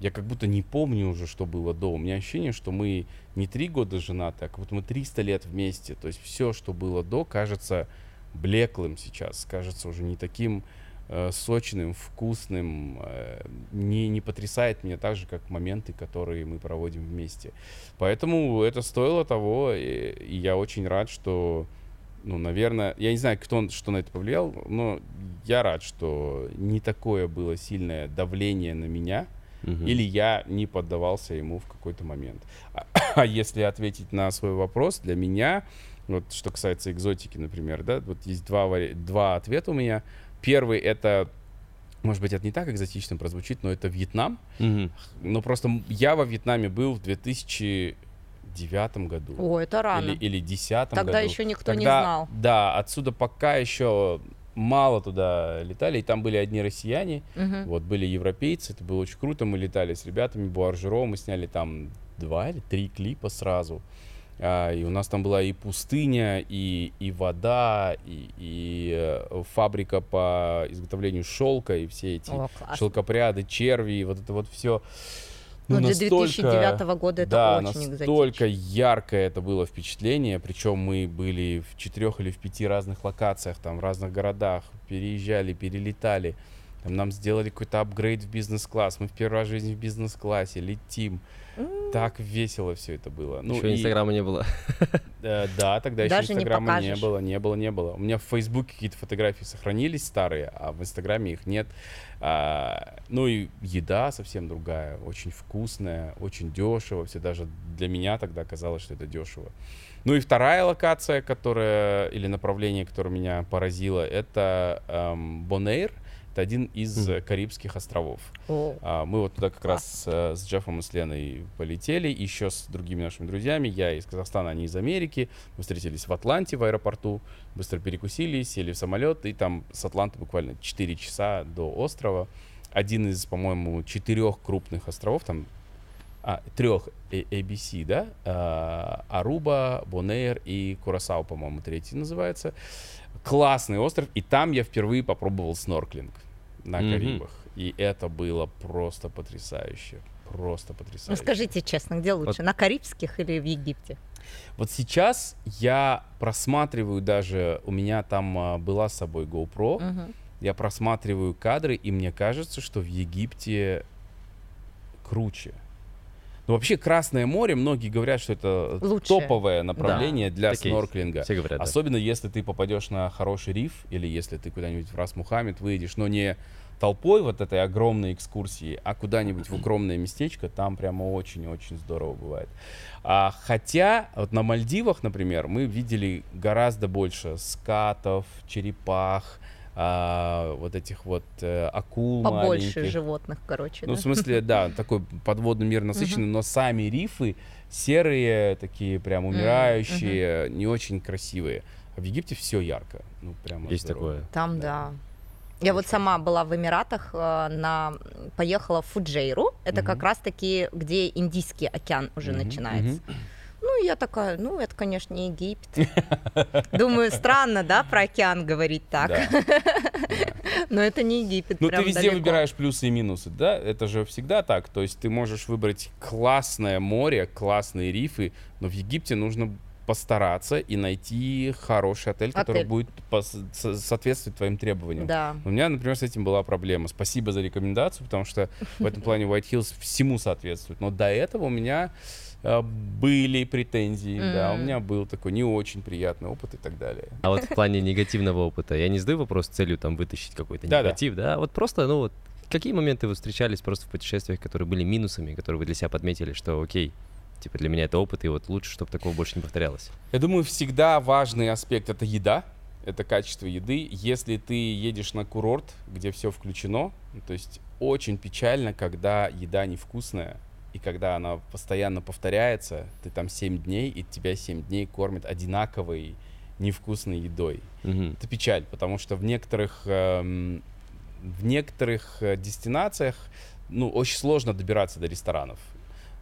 я как будто не помню уже, что было до. У меня ощущение, что мы не три года женаты, а как будто мы 300 лет вместе. То есть все, что было до, кажется блеклым сейчас, кажется уже не таким э, сочным, вкусным, э, не, не потрясает меня так же, как моменты, которые мы проводим вместе. Поэтому это стоило того, и, и я очень рад, что, ну, наверное, я не знаю, кто что на это повлиял, но я рад, что не такое было сильное давление на меня, Мгм. или я не поддавался ему в какой-то момент. А, а если ответить на свой вопрос, для меня, вот что касается экзотики, например, да, вот есть два, два ответа у меня. Первый это, может быть, это не так экзотично прозвучит, но это Вьетнам. Мгм. Но просто я во Вьетнаме был в 2009 году. О, это рано. Или, или 2010 Тогда году. еще никто не Тогда, знал. Да, отсюда пока еще мало туда летали, и там были одни россияне, Мгм. вот были европейцы, это было очень круто. Мы летали с ребятами Буаржеро, мы сняли там два или три клипа сразу. А, и у нас там была и пустыня, и, и вода, и, и э, фабрика по изготовлению шелка, и все эти О, шелкопряды, черви, и вот это вот все. Ну, для 2009 года это да, очень настолько экзотично. яркое это было впечатление. Причем мы были в четырех или в пяти разных локациях, там в разных городах, переезжали, перелетали. Там нам сделали какой-то апгрейд в бизнес-класс. Мы в первый раз в жизни в бизнес-классе летим. Так весело все это было. Ну, Еще и- Инстаграма не было. Э, да, тогда Даже еще не Инстаграма не, покажешь. было, не было, не было. У меня в Фейсбуке какие-то фотографии сохранились старые, а в Инстаграме их нет. А, ну и еда совсем другая, очень вкусная, очень дешево. Все даже для меня тогда казалось, что это дешево. Ну и вторая локация, которая или направление, которое меня поразило, это эм, Бонэйр. Это один из э, Карибских островов. О, А, Мы вот туда как раз э, с Джеффом и с Леной полетели, еще с другими нашими друзьями. Я из Казахстана, они из Америки. Мы встретились в Атланте в аэропорту, быстро перекусили, сели в самолет, и там с Атланты буквально 4 часа до острова. Один из, по-моему, четырех крупных островов, там а, трех э- ABC, да? А, Аруба, Бонэйр и Курасау, по-моему, третий называется. Классный остров, и там я впервые попробовал снорклинг на Мгм. Карибах. И это было просто потрясающе. Просто ну потрясающе. скажите честно, где лучше, на Карибских или в Египте? Вот сейчас я просматриваю даже, у меня там а, была с собой GoPro, Мгм. я просматриваю кадры, и мне кажется, что в Египте круче. Но вообще Красное море, многие говорят, что это Лучшее. топовое направление Да, для такие снорклинга. Все говорят, да. Особенно если ты попадешь на хороший риф, или если ты куда-нибудь в Рас Мухаммед выйдешь, но не толпой вот этой огромной экскурсии, а куда-нибудь в укромное местечко, там прямо очень-очень здорово бывает. А, хотя вот на Мальдивах, например, мы видели гораздо больше скатов, черепах, а, вот этих вот э, акул Побольше маленьких. животных, короче. Ну, да? в смысле, да, такой подводный мир насыщенный, но сами рифы серые, такие прям умирающие, не очень красивые. А в Египте все ярко. Ну, прямо Есть здорово. такое. Там, да. Я вот сама была в Эмиратах, э, на... поехала в Фуджейру. Это как Мгм. раз-таки, где Индийский океан уже Мгм, начинается. мгм. Ну, я такая, ну, это, конечно, не Египет. Думаю, странно, да, про океан говорить так. Но это не Египет. Ну, ты везде выбираешь плюсы и минусы, да? Это же всегда так. То есть ты можешь выбрать классное море, классные рифы, но в Египте нужно постараться и найти хороший отель, который Отель. будет пос- со- соответствовать твоим требованиям. Да. У меня, например, с этим была проблема. Спасибо за рекомендацию, потому что в этом плане White Hills всему соответствует. Но до этого у меня были претензии, да, у меня был такой не очень приятный опыт и так далее. А вот в плане негативного опыта, я не задаю вопрос с целью там вытащить какой-то негатив, да, а вот просто, ну вот, какие моменты вы встречались просто в путешествиях, которые были минусами, которые вы для себя подметили, что окей, типа для меня это опыт, и вот лучше, чтобы такого больше не повторялось. Я думаю, всегда важный аспект это еда, это качество еды. Если ты едешь на курорт, где все включено, то есть очень печально, когда еда невкусная, и когда она постоянно повторяется, ты там 7 дней, и тебя 7 дней кормят одинаковой невкусной едой. Мгм. Это печаль, потому что в некоторых, эм, в некоторых э, дестинациях, ну, очень сложно добираться до ресторанов.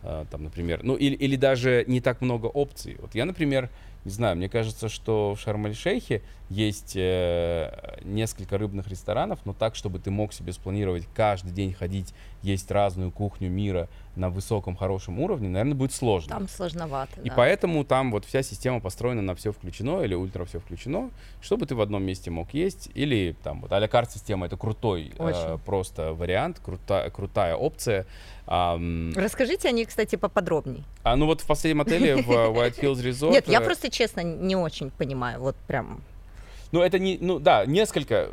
Э, там, например, ну, или, или даже не так много опций. Вот я, например, не знаю, мне кажется, что в Шарм-эль-Шейхе есть э, несколько рыбных ресторанов, но так, чтобы ты мог себе спланировать каждый день ходить, есть разную кухню мира на высоком, хорошем уровне, наверное, будет сложно. Там сложновато, И да. поэтому там вот вся система построена на все включено или ультра все включено, чтобы ты в одном месте мог есть, или там вот а-ля карт система это крутой э, просто вариант, крута, крутая опция. Ам, Расскажите о ней, кстати, поподробнее. а ну вот в последнем отеле в э, White Hills Resort. Нет, я э, просто, честно, не очень понимаю. Вот прям... Ну, это не, ну да, несколько,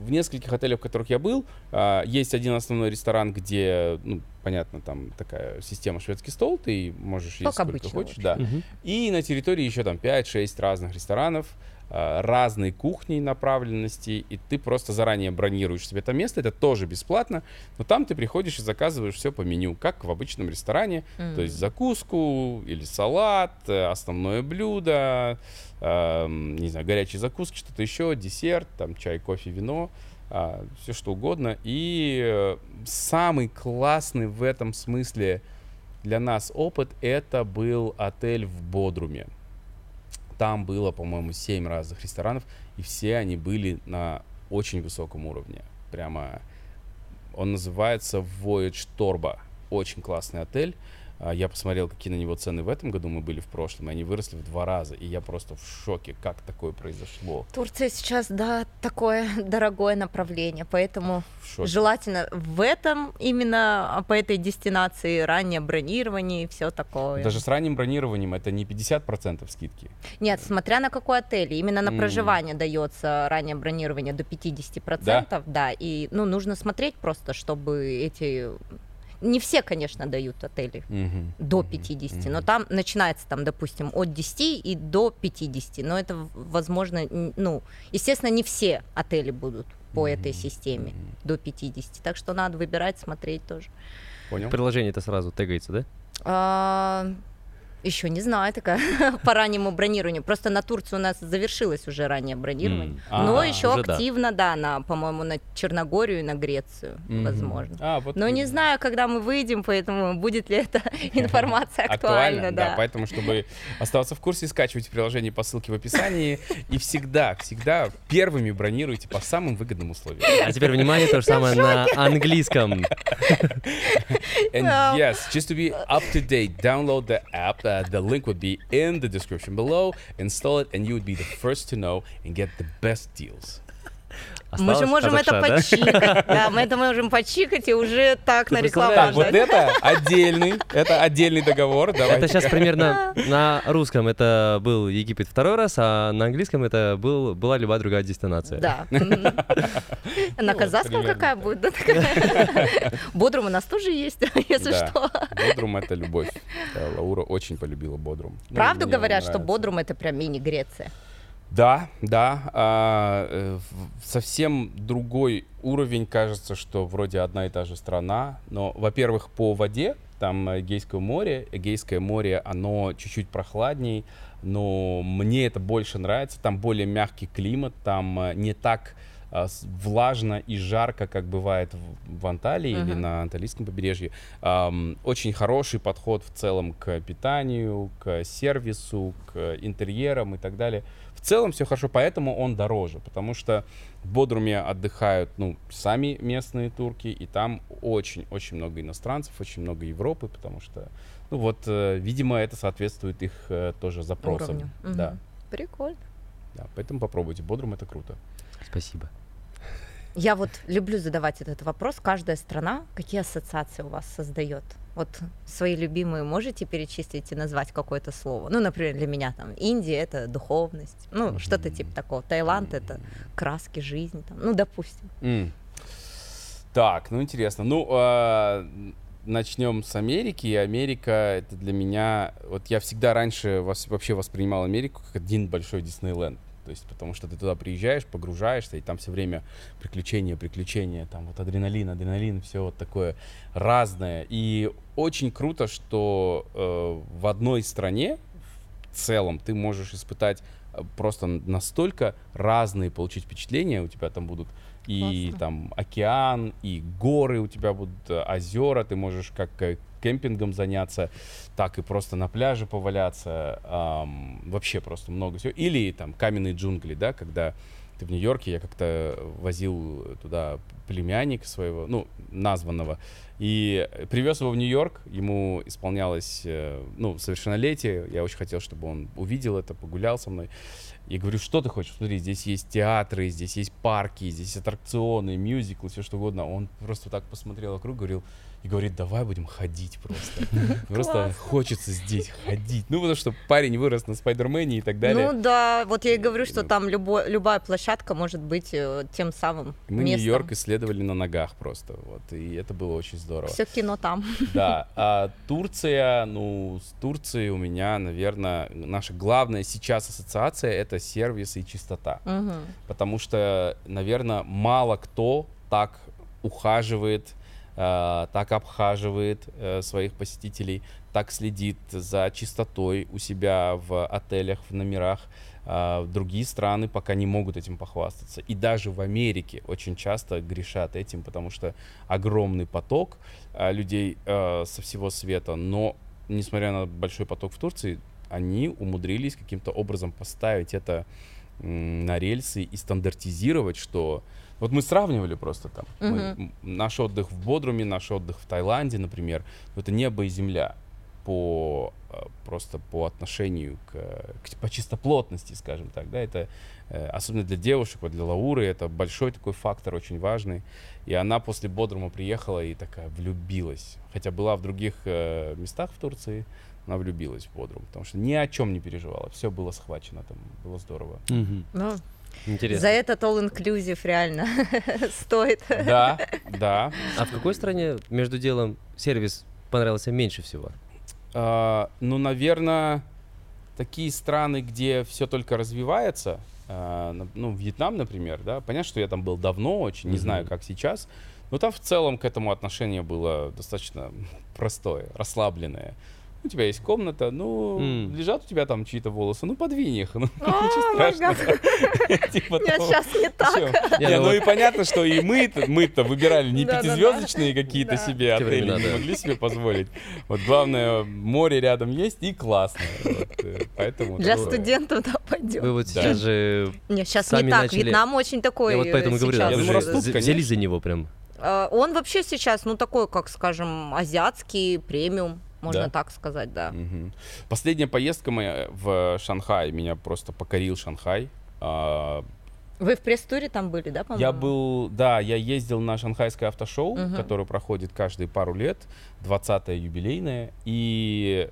в нескольких отелях, в которых я был, а, есть один основной ресторан, где, ну, понятно, там такая система шведский стол, ты можешь есть Как сколько обычно, хочешь, да. Мгм. И на территории еще там 5-6 разных ресторанов, разной кухни направленности, и ты просто заранее бронируешь себе это место, это тоже бесплатно, но там ты приходишь и заказываешь все по меню, как в обычном ресторане, м. то есть закуску или салат, э, основное блюдо, эм, не знаю, горячие закуски, что-то еще, десерт, там чай, кофе, вино, все что угодно. И э, самый классный в этом смысле для нас опыт это был отель в Бодруме. Там было, по-моему, 7 разных ресторанов, и все они были на очень высоком уровне. Прямо он называется Voyage Torba. Очень классный отель. А, Я посмотрел, какие на него цены в этом году мы были в прошлом, и они выросли в два раза. И я просто в шоке, как такое произошло. Турция сейчас, да, такое дорогое направление, поэтому желательно в этом именно а, по этой дестинации раннее бронирование и все такое. Даже с ранним бронированием это не 50% скидки. Нет, смотря на какой отель, именно на М. проживание дается раннее бронирование до 50%, да? и ну нужно смотреть просто, чтобы эти не все, конечно, дают отели Мгм. до Мгм. 50, но Мгм. там начинается там, допустим, от 10 и до 50, но это возможно, ну, естественно, не все отели будут по этой Мгм. системе Мгм. до 50, так что надо выбирать, смотреть тоже. Понял? Приложение это сразу тегается, да? А, еще не знаю, такая по раннему бронированию. Просто на Турцию у нас завершилось уже раннее бронирование. Но А, еще уже да. активно, да, на, по-моему, на Черногорию и на Грецию, Мгм. возможно. А, вот Но не и- знаю, когда мы выйдем, поэтому будет ли эта информация актуальна, да. да. Поэтому, чтобы оставаться в курсе, скачивайте приложение по ссылке в описании. И всегда, всегда первыми бронируйте по самым выгодным условиям. А теперь внимание, то же самое на английском. And yes, just to be up to date, download the app. Uh, the link would be in the description below. Install it, and you would be the first to know and get the best deals. Мы же Осталось можем это да? почикать. Да, мы это можем почикать и уже так Ты на рекламу Так, вот это отдельный, это отдельный договор. Это Давайте. сейчас примерно на русском это был Египет второй раз, а на английском это был, была любая другая дестинация. Да. На казахском какая будет? Бодрум у нас тоже есть, если что. Бодрум это любовь. Да, Лаура очень полюбила Бодрум. Правду говорят, что. Бодрум это прям мини-Греция. Да, да. а, э, совсем другой уровень, кажется, что вроде одна и та же страна. Но, во-первых, по воде, там Эгейское море. Эгейское море, оно чуть-чуть прохладней, но мне это больше нравится. Там более мягкий климат, там э, не так с- влажно и жарко, как бывает в, Анталии или Мгм. на Анталийском побережье. Очень хороший подход в целом к питанию, к сервису, к интерьерам и так далее. В целом все хорошо, поэтому он дороже, потому что в Бодруме отдыхают ну, сами местные турки, и там очень-очень много иностранцев, очень много Европы, потому что, ну вот, э, видимо, это соответствует их э, тоже запросам. Уровню. Да, Прикольно. да, поэтому попробуйте. Бодрум это круто. Спасибо. Я вот люблю задавать этот вопрос. Каждая страна, какие ассоциации у вас создает? Вот свои любимые можете перечислить и назвать какое-то слово? Ну, например, для меня там Индия это духовность, ну, что-то типа такого. Таиланд это краски жизни, там, ну, допустим. М. Так, ну интересно. Ну, а, начнем с Америки. Америка это для меня... Вот я всегда раньше вообще воспринимал Америку как один большой Диснейленд. То есть, потому что ты туда приезжаешь, погружаешься, и там все время приключения, приключения, там вот адреналин, адреналин, все вот такое разное. И очень круто, что э, в одной стране в целом ты можешь испытать э, просто настолько разные получить впечатления. У тебя там будут и Классно. там океан, и горы, у тебя будут э, озера, ты можешь как э, кемпингом заняться, так и просто на пляже поваляться, ам, вообще просто много всего. Или там каменные джунгли, да, когда ты в Нью-Йорке, я как-то возил туда племянника своего, ну, названного, и привез его в Нью-Йорк, ему исполнялось, э, ну, совершеннолетие, я очень хотел, чтобы он увидел это, погулял со мной. И говорю, что ты хочешь? Смотри, здесь есть театры, здесь есть парки, здесь аттракционы, мюзиклы, все что угодно. Он просто так посмотрел вокруг, говорил, и говорит, давай будем ходить просто. Просто хочется здесь ходить. Ну, потому что парень вырос на Спайдермене и так далее. Ну да, вот я и говорю, что Ну. там любой, любая площадка может быть э, тем самым Мы местом. Нью-Йорк исследовали на ногах просто, вот, и это было очень здорово. Все кино там. Да, а Турция, ну, с Турцией у меня, наверное, наша главная сейчас ассоциация это сервис и чистота. Потому что, наверное, мало кто так ухаживает, так обхаживает э, своих посетителей, так следит за чистотой у себя в отелях, в номерах. А другие страны пока не могут этим похвастаться. И даже в Америке очень часто грешат этим, потому что огромный поток людей э, со всего света. Но, несмотря на большой поток в Турции, они умудрились каким-то образом поставить это на рельсы и стандартизировать, что... Вот мы сравнивали просто там. Мы- Мгм. м, наш отдых в Бодруме, наш отдых в Таиланде, например, это небо и земля по э, просто по отношению к, к- по чистоплотности, скажем так, да, это э, особенно для девушек, вот для Лауры, это большой такой фактор, очень важный. И она после Бодрума приехала и такая влюбилась. Хотя была в других э, местах в Турции, она влюбилась в Бодрум, потому что ни о чем не переживала, все было схвачено, там было здорово. Ну, Интересно. за этот all inclusive реально стоит. Да, да. А в какой стране между делом сервис понравился меньше всего? А, ну, наверное, такие страны, где все только развивается, а, ну, Вьетнам, например, да, понятно, что я там был давно очень, не знаю, как сейчас, но там в целом к этому отношение было достаточно простое, расслабленное. У тебя есть комната, ну, М. лежат у тебя там чьи-то волосы, ну, подвинь их, ну, О, ничего страшного. Типа Нет, того. сейчас не так. Ну ну и понятно, что и мы-то, мы-то выбирали не пятизвездочные какие-то себе отели, не могли себе позволить. Вот главное, море рядом есть и классно. Э, поэтому Для студентов, да, Вы пойдет. вот сейчас же... Не, сейчас не так. Вьетнам очень такой Я вот поэтому говорю, вы взялись за него прям. Э, Он вообще сейчас, ну, такой, как, скажем, азиатский премиум, можно Да? так сказать, да. Мгм. Последняя поездка моя в Шанхай, меня просто покорил Шанхай. А, Вы в пресс-туре там были, да, по-моему? Я был, да, я ездил на шанхайское автошоу, Мгм. которое проходит каждые пару лет, 20-е юбилейное, и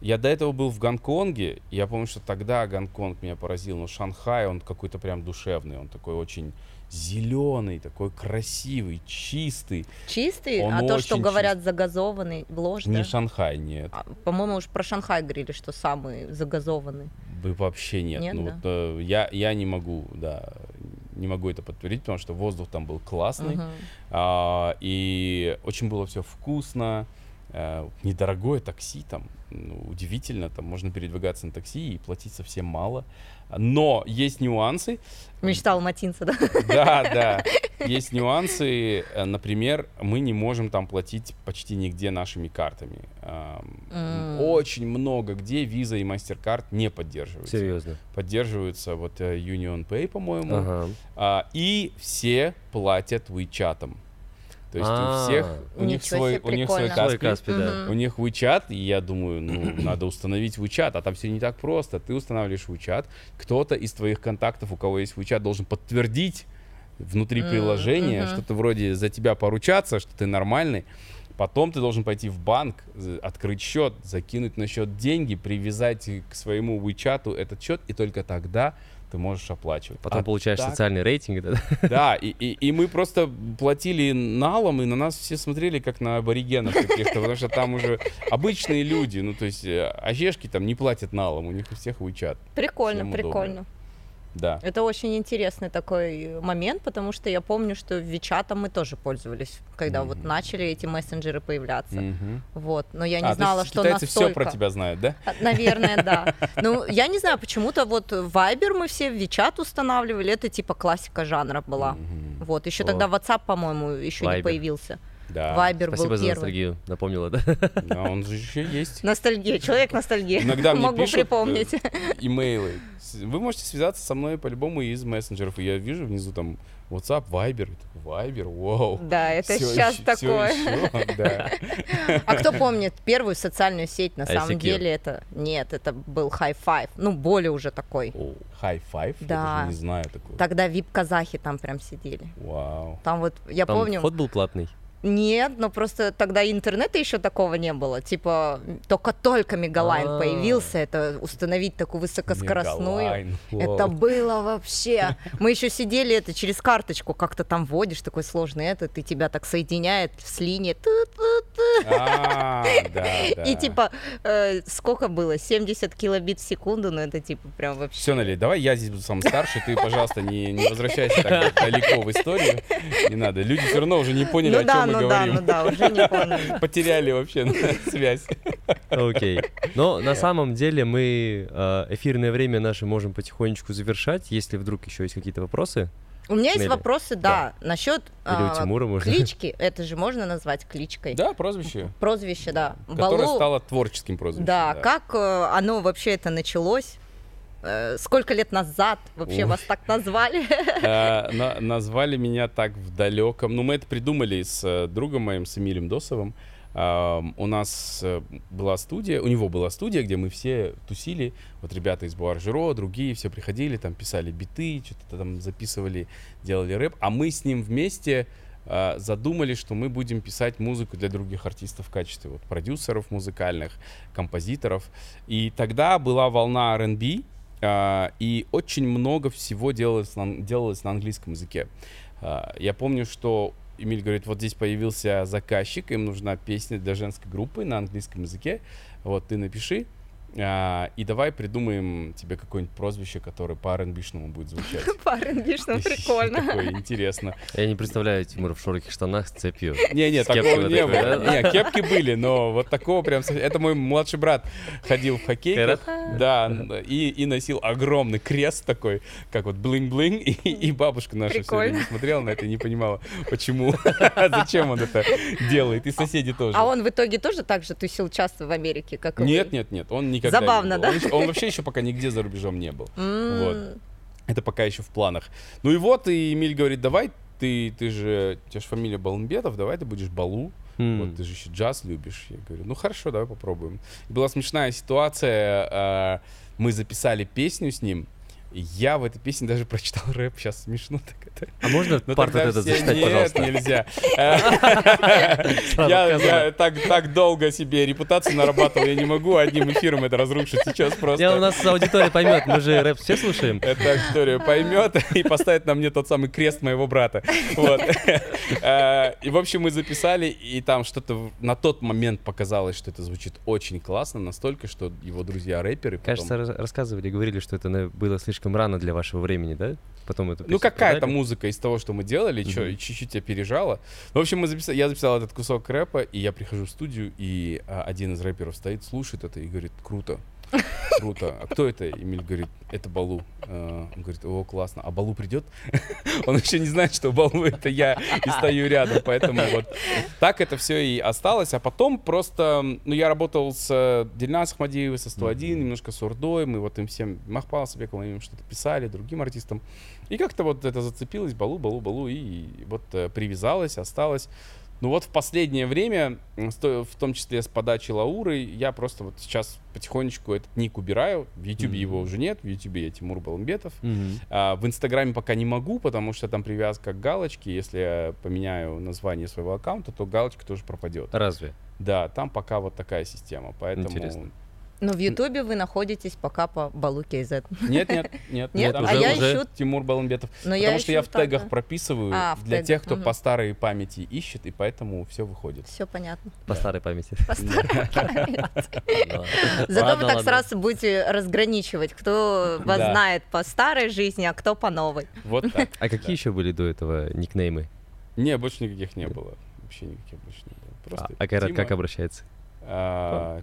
я до этого был в Гонконге, я помню, что тогда Гонконг меня поразил, но Шанхай, он какой-то прям душевный, он такой очень зеленый, такой красивый, чистый. Чистый, Он а то, что говорят, загазованный, ложь, Не да? Шанхай, нет. А, По-моему, уж про Шанхай говорили, что самый загазованный. Бы Вообще нет. Нет, ну, да? вот, э, я, я не могу, да, не могу это подтвердить, потому что воздух там был классный. Мгм. А, и очень было все вкусно. э, недорогое такси там, ну, удивительно, там можно передвигаться на такси и платить совсем мало. Но есть нюансы. Мечта алматинца, да? Да, да. Есть нюансы. Э, Например, мы не можем там платить почти нигде нашими картами. Ам, М. Очень много где Visa и MasterCard не поддерживаются. Серьезно. Поддерживаются вот э, Union Pay, по-моему. Ага. А, и все платят WeChat. То есть А. у всех, у них свой, у них свой Каспий, Каспий, да. У них WeChat, и я думаю, ну, надо установить WeChat, а там все не так просто. Ты устанавливаешь WeChat, кто-то из твоих контактов, у кого есть WeChat, должен подтвердить внутри приложения, что-то вроде за тебя поручаться, что ты нормальный. Потом ты должен пойти в банк, открыть счет, закинуть на счет деньги, привязать к своему WeChat этот счет, и только тогда ты можешь оплачивать. Потом А получаешь так- социальный рейтинг. да? да, и, и, и мы просто платили налом, и на нас все смотрели как на аборигенов каких-то, потому что там уже обычные люди, ну, то есть э, ожешки там не платят налом, у них у всех WeChat, Прикольно, прикольно. Да. Это очень интересный такой момент, потому что я помню, что Вичатом мы тоже пользовались, когда вот Мгм. начали эти мессенджеры появляться. Мгм. Вот, но я не А, то знала, есть что китайцы настолько. все про тебя знают, да? А, Наверное, да. Ну, я не знаю, почему-то вот Viber мы все в Вичат устанавливали, это типа классика жанра была. Мгм. Вот, еще тогда WhatsApp, по-моему, еще не появился. Да. Был Спасибо за первый. ностальгию. Напомнила, да? Да, он же еще есть. Ностальгия, человек ностальгия. Иногда мне Могу пишут э, припомнить. имейлы. Вы можете связаться со мной по-любому из мессенджеров. И я вижу внизу там WhatsApp, Viber. Viber, вау. Да, это Всё сейчас всё такое. ещё, да. А кто помнит первую социальную сеть? На самом ICQ. деле это нет, это был High Five. Ну, более уже такой. О, High Five? Я Да. даже не знаю такого. Тогда вип-казахи там прям сидели. Вау. Там вот, я Там помню... вход был платный. Нет, но просто тогда интернета еще такого не было. Типа, только-только Мегалайн А. появился. Это установить такую высокоскоростную. Мегалайн. Это было вообще. Мы еще сидели это через карточку, как-то там вводишь такой сложный этот, и тебя так соединяет с линией. А. И типа, э, сколько было? 70 килобит в секунду, ну это типа прям вообще. Все, Нали, давай я здесь буду самый старший, ты, пожалуйста, не, не возвращайся так далеко в историю. Не надо. Люди все равно уже не поняли, Ну о да, ну да, ну да, уже не помню. Потеряли вообще связь. Окей. Но на самом деле мы э, эфирное время наше можем потихонечку завершать. Если вдруг еще есть какие-то вопросы, У меня есть вопросы, да, насчет а, Тимура клички. Это же можно назвать кличкой. Да, прозвище. Прозвище, да. Которое Балу. стало творческим прозвищем. Да, как э, оно вообще это началось? Э, Сколько лет назад вообще Ой. вас так назвали? Э, на- назвали меня так в далеком. Ну, мы это придумали с э, другом моим, с Эмилем Досовым. Ам, у нас э, была студия, у него была студия, где мы все тусили. Вот ребята из Буаржеро, другие все приходили, там писали биты, что-то там записывали, делали рэп. А мы с ним вместе э, задумали, что мы будем писать музыку для других артистов в качестве вот, продюсеров музыкальных, композиторов. И тогда была волна R&B, а, и очень много всего делалось на, делалось на английском языке. А, Я помню, что Эмиль говорит, вот здесь появился заказчик, им нужна песня для женской группы на английском языке. Вот ты напиши, а, и давай придумаем тебе какое-нибудь прозвище, которое по R&B-шному будет звучать. Ну И прикольно. Такое интересно. Я не представляю Тимура в широких штанах с цепью. Не, не, кепкой такого не было. Не, кепки были, но вот такого прям... Это мой младший брат ходил в хоккейках, да, и, и носил огромный крест такой, как вот блин-блин, и, и бабушка наша все время смотрела на это и не понимала, почему, зачем он это делает, и соседи тоже. А он в итоге тоже так же тусил часто в Америке, как и? Нет, нет, нет, он никогда не Забавно, был. да? Он, он вообще еще пока нигде за рубежом не был. Вот. Это пока еще в планах. Ну и вот, и Эмиль говорит, давай, ты, ты же, у тебя же фамилия Балмбетов, давай ты будешь Балу. М. Вот ты же еще джаз любишь. Я говорю, ну хорошо, давай попробуем. И была смешная ситуация. э, Мы записали песню с ним. Я в этой песне даже прочитал рэп, сейчас смешно так это. А можно Ну, парт этот все- зачитать, Нет, пожалуйста? нельзя. Я так долго себе репутацию нарабатывал, я не могу одним эфиром это разрушить сейчас просто. Я у нас аудитория поймет, мы же рэп все слушаем. Эта аудитория поймет и поставит на мне тот самый крест моего брата. Вот. Э, И, в общем, мы записали, и там что-то на тот момент показалось, что это звучит очень классно, настолько, что его друзья-рэперы потом- Кажется, рассказывали, говорили, что это было слишком рано для вашего времени, да? Потом эту Ну, какая-то музыка из того, что мы делали, чё- Мгм. чуть-чуть опережала. В общем, мы записали, я записал этот кусок рэпа, и я прихожу в студию, и а, один из рэперов стоит, слушает это и говорит, круто, круто. А кто это? Эмиль говорит, это Балу. Э, Он говорит, о, классно. А Балу придет? Он еще не знает, что Балу это я, и стою рядом, поэтому вот так это все и осталось. А потом просто, ну, я работал с Дильнас Ахмадиевой, со 101, немножко с Урдой, мы вот им всем, Махпал Сабековым им что-то писали, другим артистам. И как-то вот это зацепилось, балу, балу, балу, и вот э, привязалось, осталось. Ну вот в последнее время, в том числе с подачи Лауры, я просто вот сейчас потихонечку этот ник убираю. В Ютубе Мгм. его уже нет, в Ютубе я Тимур Баламбетов. Мгм. А, в Инстаграме пока не могу, потому что там привязка к галочке. Если я поменяю название своего аккаунта, то галочка тоже пропадет. Разве? Да, там пока вот такая система, поэтому... Интересно. Но в Ютубе вы находитесь пока по Балу KZ. Нет, нет, нет. Нет? А я уже- ищу... Тимур Баламбетов. Но Потому что я в тегах так, прописываю А, в для тех, кто по старой памяти ищет, и поэтому все выходит. Все понятно. По старой памяти. По старой памяти. Зато вы так сразу будете разграничивать, кто вас знает по старой жизни, а кто по новой. Вот так. А какие еще были до этого никнеймы? Не, больше никаких не было. Вообще никаких больше не было. А, а Тима. как обращается? А,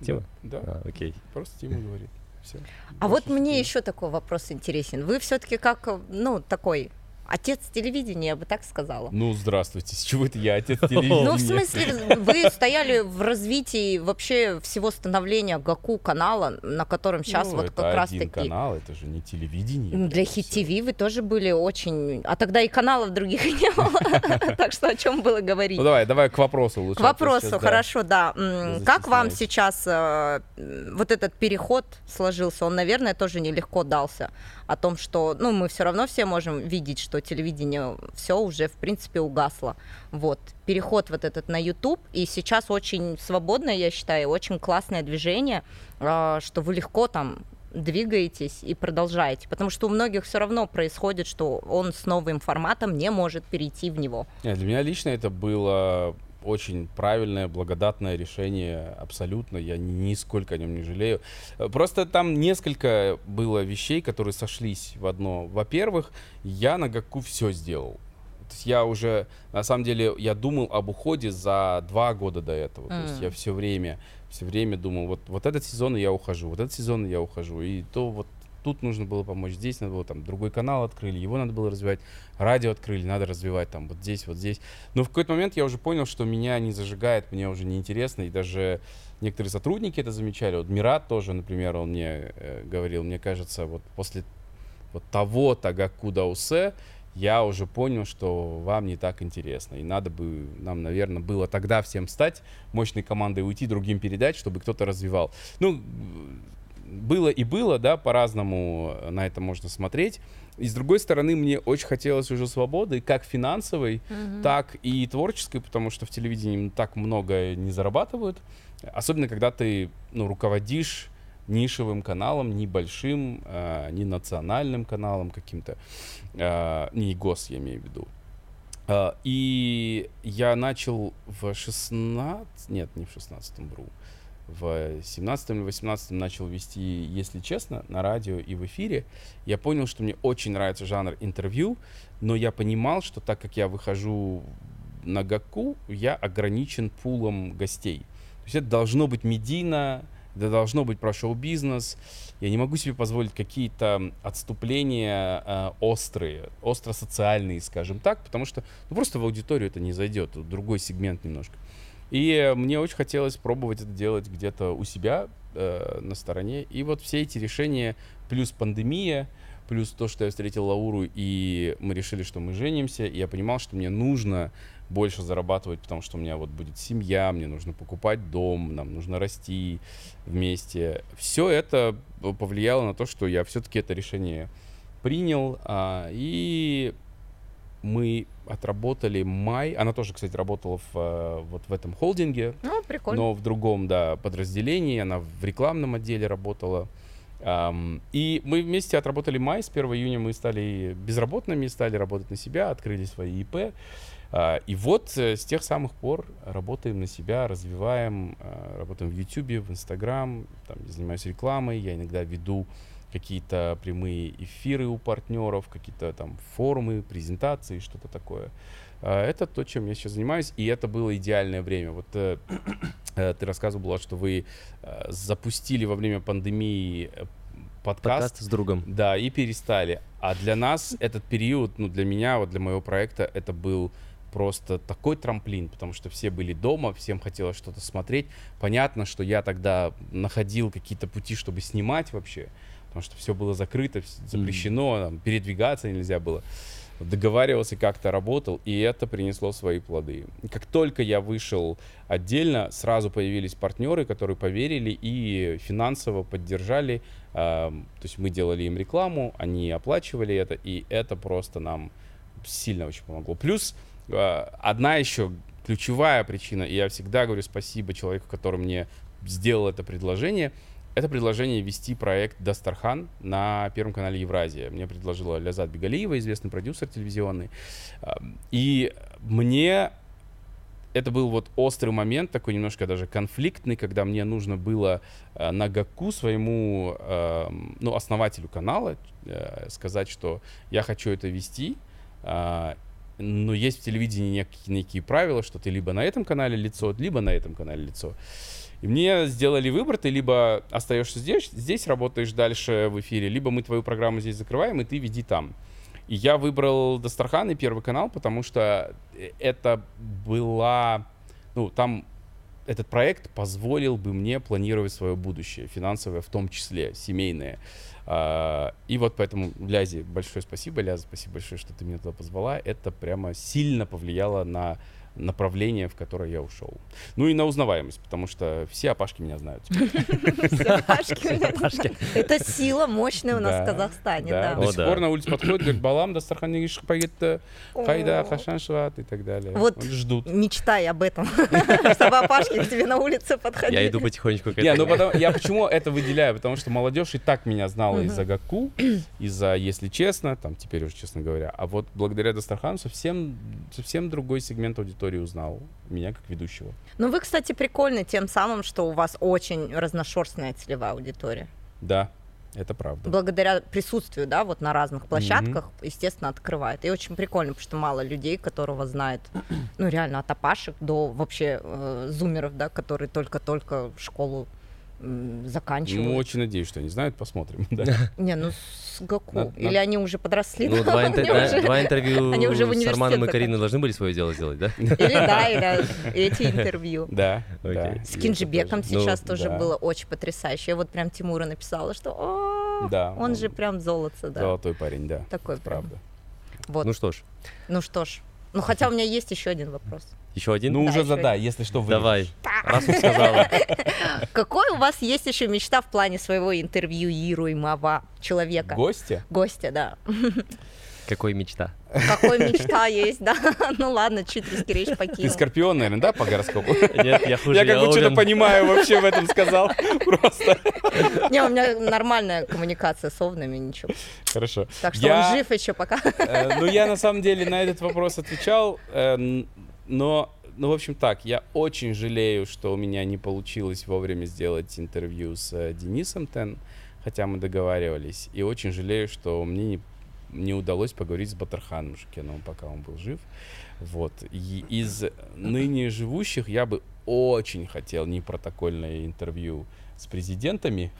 Тима? Да, да. А, окей. Просто Тима говорит. Все. А вот мне еще такой вопрос интересен. Вы все-таки как, ну, такой отец телевидения, я бы так сказала. Ну, здравствуйте. С чего это я отец телевидения? Ну, в смысле, вы стояли в развитии вообще всего становления Гаку канала, на котором сейчас Ну, вот как раз один таки... канал, это же не телевидение. Для это Хит всё. ТВ вы тоже были очень... А тогда и каналов других и не было. Так что о чем было говорить? Ну, давай, давай к вопросу лучше. К вопросу, хорошо, да. Как вам сейчас э, вот этот переход сложился? Он, наверное, тоже нелегко дался. О том, что, ну, мы все равно все можем видеть, что телевидение все уже, в принципе, угасло. Вот. Переход вот этот на YouTube. И сейчас очень свободное, я считаю, очень классное движение, э, что вы легко там двигаетесь и продолжаете. Потому что у многих все равно происходит, что он с новым форматом не может перейти в него. Нет, для меня лично это было очень правильное, благодатное решение, абсолютно. Я ни- нисколько о нем не жалею. Просто там несколько было вещей, которые сошлись в одно. Во-первых, я на Гаку все сделал. То есть я уже, на самом деле, я думал об уходе за два года до этого. То есть я все время, все время думал, вот, вот этот сезон я ухожу, вот этот сезон я ухожу. И то вот тут нужно было помочь, здесь надо было там другой канал открыли, его надо было развивать, радио открыли, надо развивать там вот здесь, вот здесь. Но в какой-то момент я уже понял, что меня не зажигает, мне уже неинтересно, и даже некоторые сотрудники это замечали. Вот Мират тоже, например, он мне э, говорил, мне кажется, вот после вот того Тагаку Даусе я уже понял, что вам не так интересно. И надо бы, нам, наверное, было тогда всем стать мощной командой, уйти другим передать, чтобы кто-то развивал. Ну, было и было, да, по-разному на это можно смотреть. И с другой стороны, мне очень хотелось уже свободы, как финансовой, так и творческой, потому что в телевидении так много не зарабатывают. Особенно, когда ты ну, руководишь нишевым каналом, небольшим, э, не национальным каналом каким-то, э, не гос, я имею в виду. Э, и я начал в 16, нет, не в 16 вру, в 17 или 18 начал вести, если честно, на радио и в эфире. Я понял, что мне очень нравится жанр интервью, но я понимал, что так как я выхожу на ГАКУ, я ограничен пулом гостей. То есть это должно быть медийно, это должно быть про шоу-бизнес. Я не могу себе позволить какие-то отступления э, острые, остро-социальные, скажем так, потому что ну, просто в аудиторию это не зайдет, другой сегмент немножко. И мне очень хотелось пробовать это делать где-то у себя э, на стороне. И вот все эти решения, плюс пандемия, плюс то, что я встретил Лауру, и мы решили, что мы женимся, и я понимал, что мне нужно больше зарабатывать, потому что у меня вот будет семья, мне нужно покупать дом, нам нужно расти вместе. Все это повлияло на то, что я все-таки это решение принял, а, и мы отработали май. Она тоже, кстати, работала в, э, вот в этом холдинге, Ну, прикольно. но в другом, да, подразделении. Она в рекламном отделе работала. Ам, и мы вместе отработали май. С 1 июня мы стали безработными, стали работать на себя, открыли свои ИП. А, И вот э, с тех самых пор работаем на себя, развиваем, а, работаем в YouTube, в Instagram, там, я занимаюсь рекламой, я иногда веду какие-то прямые эфиры у партнеров, какие-то там форумы, презентации, что-то такое. А, Это то, чем я сейчас занимаюсь, и это было идеальное время. Вот э, э, ты рассказывал, Булат, что вы э, запустили во время пандемии подкаст, Подкаст с другом. да, и перестали. А для нас этот период, ну, для меня, вот для моего проекта, это был просто такой трамплин, потому что все были дома, всем хотелось что-то смотреть. Понятно, что я тогда находил какие-то пути, чтобы снимать вообще, потому что все было закрыто, запрещено, там, передвигаться нельзя было. Договаривался, как-то работал, и это принесло свои плоды. Как только я вышел отдельно, сразу появились партнеры, которые поверили и финансово поддержали. То есть мы делали им рекламу, они оплачивали это, и это просто нам сильно очень помогло. Плюс а, одна еще ключевая причина, и я всегда говорю спасибо человеку, который мне сделал это предложение, это предложение вести проект Дастархан на Первом канале Евразия. Мне предложила Лязат Бегалиева, известный продюсер телевизионный. И мне это был вот острый момент, такой немножко даже конфликтный, когда мне нужно было э, на Гаку своему, эм, ну, основателю канала э, сказать, что я хочу это вести, а, но есть в телевидении некие, некие правила, что ты либо на этом канале лицо, либо на этом канале лицо. И мне сделали выбор, ты либо остаешься здесь, здесь работаешь дальше в эфире, либо мы твою программу здесь закрываем, и ты веди там. И я выбрал Дастархан и Первый канал, потому что э, это была, ну, там этот проект позволил бы мне планировать свое будущее, финансовое в том числе, семейное. А, И вот поэтому, Лязе, большое спасибо, Ляза, спасибо большое, что ты меня туда позвала. Это прямо сильно повлияло на направление, в которое я ушел. Ну и на узнаваемость, потому что все апашки меня знают. Апашки. Это сила мощная у нас Да, в Казахстане, Да, да. до сих да. пор на улице подходят, говорят, Балам, Дастархан неге шықпай кетті, қайда, О. Қашан шығады и так далее. Вот ждут. Мечтай об этом, чтобы апашки к тебе на улице подходили. Я иду потихонечку к ну этому. потом, я почему это выделяю? Потому что молодежь и так меня знала из-за Гаку, из-за, если честно, там теперь уже честно говоря. А вот благодаря Дастархану совсем, совсем другой сегмент аудитории узнал меня как ведущего. Ну, вы, кстати, прикольны тем самым, что у вас очень разношерстная целевая аудитория. Да, это правда. Благодаря присутствию, да, вот на разных площадках, естественно, открывает. И очень прикольно, потому что мало людей, которого знает, ну, реально, от опашек до вообще э, зумеров, да, которые только-только школу заканчивают. Ну, очень надеюсь, что они знают, посмотрим. да. Не, ну, с Гаку. Или они уже подросли, Ну, два, интер- они да, уже- два интервью они уже с Арманом и Кариной должны были свое дело сделать, да? Или да, или эти интервью. Да. С Кинжибеком сейчас Ну, тоже было очень потрясающе. Я вот прям Тимура написала, что «О, Да, он же прям золото, да. Золотой парень, да. Такой правда. Вот. Ну что ж, Ну что ж. Ну хотя у меня есть еще один вопрос. еще один? Ну, Да, уже задай, если что, вырежешь. Давай, раз уж сказала. Какой у вас есть еще мечта в плане своего интервьюируемого человека? Гостя? Гостя, да. Какой мечта? Какой мечта есть, да? Ну ладно, чуть речь Ты покинул. скорпион, наверное, да, по гороскопу? Нет, я хуже, Я как бы что-то понимаю вообще в этом сказал. Просто. Не, у меня нормальная коммуникация с овнами, ничего. Хорошо. Так что Я- он жив еще пока. Э, Ну, я на самом деле на этот вопрос отвечал, э, но, ну, в общем так, я очень жалею, что у меня не получилось вовремя сделать интервью с э, Денисом Тен, хотя мы договаривались, и очень жалею, что мне не, не удалось поговорить с Батарханом Шукеновым, пока он был жив. Вот. И из ныне живущих я бы очень хотел непротокольное интервью с президентами,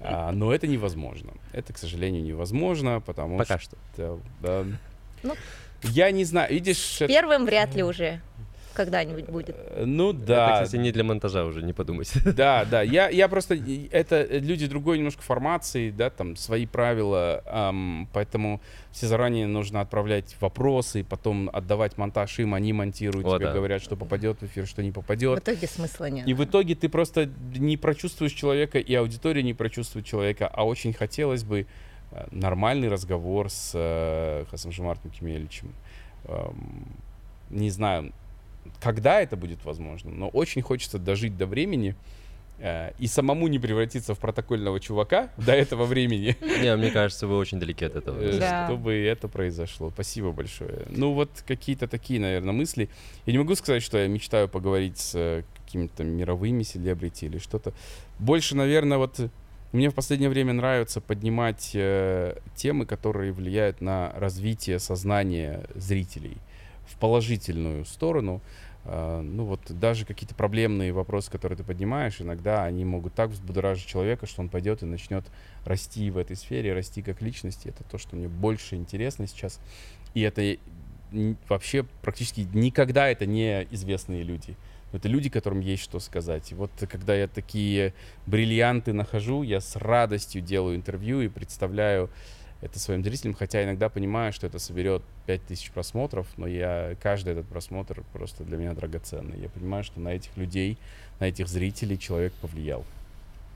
а, но это невозможно. Это, к сожалению, невозможно, потому Пока что... что. Да, да. Ну. Я не знаю, видишь... это- Первым вряд ли уже. Когда-нибудь будет. Ну да. Это, кстати, не для монтажа уже, не подумайте. Да, да. Я, я просто... Это люди другой немножко формации, да, там свои правила, ам, поэтому все заранее нужно отправлять вопросы, потом отдавать монтаж им, они монтируют, О, тебе да. говорят, что попадет в эфир, что не В попадет. итоге смысла нет. И в итоге ты просто не прочувствуешь человека, и аудитория не прочувствует человека, а очень хотелось бы э, нормальный разговор с э, Хасамжимартом Кемеличем. Эм, Не знаю, когда это будет возможно, но очень хочется дожить до времени э, и самому не превратиться в протокольного чувака до этого времени, Не, мне кажется, вы очень далеки от этого. э, чтобы это произошло. Спасибо большое. Ну вот какие-то такие, наверное, мысли. Я не могу сказать, что я мечтаю поговорить с э, какими-то мировыми селебрити или что-то. Больше, наверное, вот мне в последнее время нравится поднимать э, темы, которые влияют на развитие сознания зрителей в положительную сторону. Э, ну вот даже какие-то проблемные вопросы, которые ты поднимаешь, иногда они могут так взбудоражить человека, что он пойдет и начнет расти в этой сфере, расти как личности. Это то, что мне больше интересно сейчас. И это вообще практически никогда это не известные люди. Это люди, которым есть что сказать. И вот когда я такие бриллианты нахожу, я с радостью делаю интервью и представляю это своим зрителям, хотя иногда понимаю, что это соберет 5000 просмотров, но я каждый этот просмотр просто для меня драгоценный. Я понимаю, что на этих людей, на этих зрителей человек повлиял.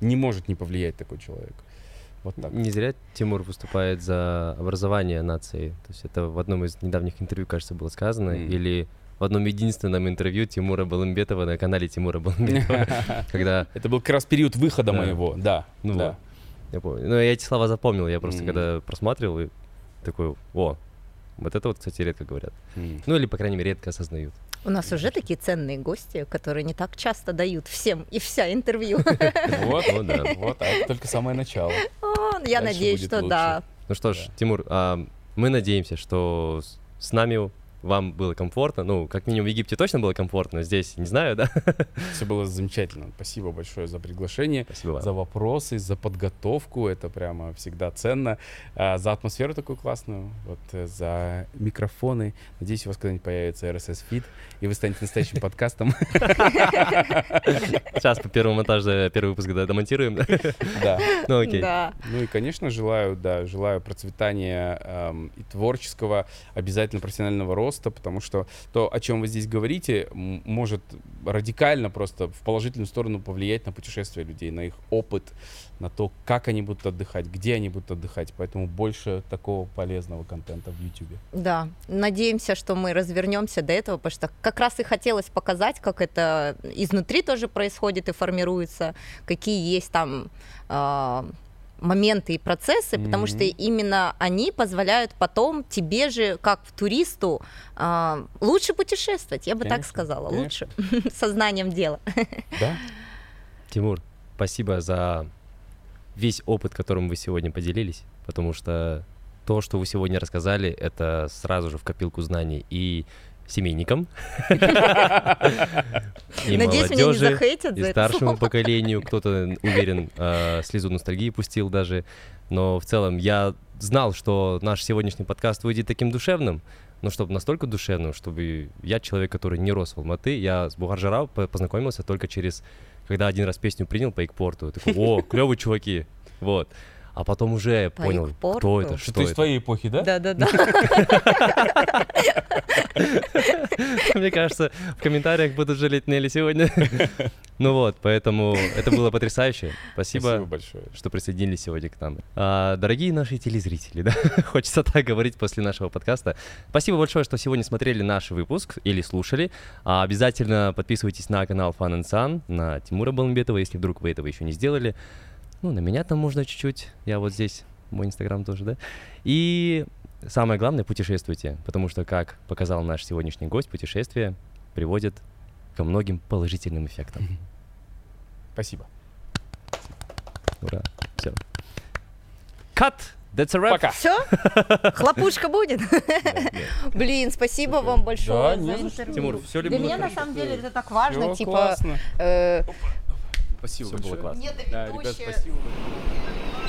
Не может не повлиять такой человек. Вот так. Не зря Тимур выступает за образование нации. То есть это в одном из недавних интервью, кажется, было сказано. Мгм. Или в одном единственном интервью Тимура Балымбетова на канале Тимура Балымбетова, когда Это был как раз период выхода Да. моего, да. Ну да. Я помню. Ну, я эти слова запомнил. Я просто Мгм. когда просматривал, и такой, о, вот это вот, кстати, редко говорят. М. Ну, или, по крайней мере, редко осознают. У нас уже такие ценные гости, которые не так часто дают всем и вся интервью. Вот, Ну да. вот, а только самое начало. Я надеюсь, что да. Ну что ж. Тимур, а, мы надеемся, что с нами вам было комфортно. Ну, как минимум в Египте точно было комфортно, здесь не знаю, да? Все было замечательно. Спасибо большое за приглашение, Спасибо вам. за вопросы, за подготовку. Это прямо всегда ценно. А, за атмосферу такую классную, вот э, за микрофоны. Надеюсь, у вас когда-нибудь появится RSS фид, и вы станете настоящим подкастом. Сейчас по первому монтажу, первый выпуск да, домонтируем. да? Да. Ну, окей. Да. Ну и, конечно, желаю, да, желаю процветания эм, и творческого, обязательно профессионального роста, потому что то, о чем вы здесь говорите, может радикально просто в положительную сторону повлиять на путешествия людей, на их опыт, на то, как они будут отдыхать, где они будут отдыхать. Поэтому больше такого полезного контента в YouTube. Да, надеемся, что мы развернемся до этого, потому что как раз и хотелось показать, как это изнутри тоже происходит и формируется, какие есть там а, моменты и процессы, потому что именно они позволяют потом тебе же, как туристу, а, лучше путешествовать, я бы так Конечно, сказала, конечно. лучше, сознанием дела. Да? Тимур, спасибо за весь опыт, которым вы сегодня поделились, потому что то, что вы сегодня рассказали, это сразу же в копилку знаний и семейникам, и Надеюсь, меня не молодежи, захейтят и за старшему поколению, кто-то, уверен, э, слезу ностальгии пустил даже. Но в целом я знал, что наш сегодняшний подкаст выйдет таким душевным, но чтобы настолько душевным, чтобы я человек, который не рос в Алматы, я с Бугаржара по- познакомился только через, когда один раз песню принял по Икпорту. Такой, о, клевые чуваки, вот. А потом уже я По понял, Икпорту? кто это, Что ты из это. твоей эпохи, да? Да-да-да. Мне кажется, в комментариях будут жалеть Нелли сегодня. Ну вот, поэтому это было потрясающе. Спасибо большое. что присоединились сегодня к нам. А, дорогие наши телезрители, да, хочется так говорить после нашего подкаста. Спасибо большое, что сегодня смотрели наш выпуск или слушали. А, обязательно подписывайтесь на канал Fun and Sun, на Тимура Балмбетова, если вдруг вы этого еще не сделали. Ну, на меня там можно чуть-чуть. Я вот здесь, мой инстаграм тоже, да. И самое главное, путешествуйте, потому что, как показал наш сегодняшний гость, путешествие приводит ко многим положительным эффектам. Спасибо. Ура. Все. Cut! That's a wrap. Пока. Все? Хлопушка будет? Блин, спасибо вам большое Да, за интервью. Тимур, ли Для меня на самом деле это так важно, типа классно. Спасибо было большое. классно. нет Да, ребят, спасибо. большое.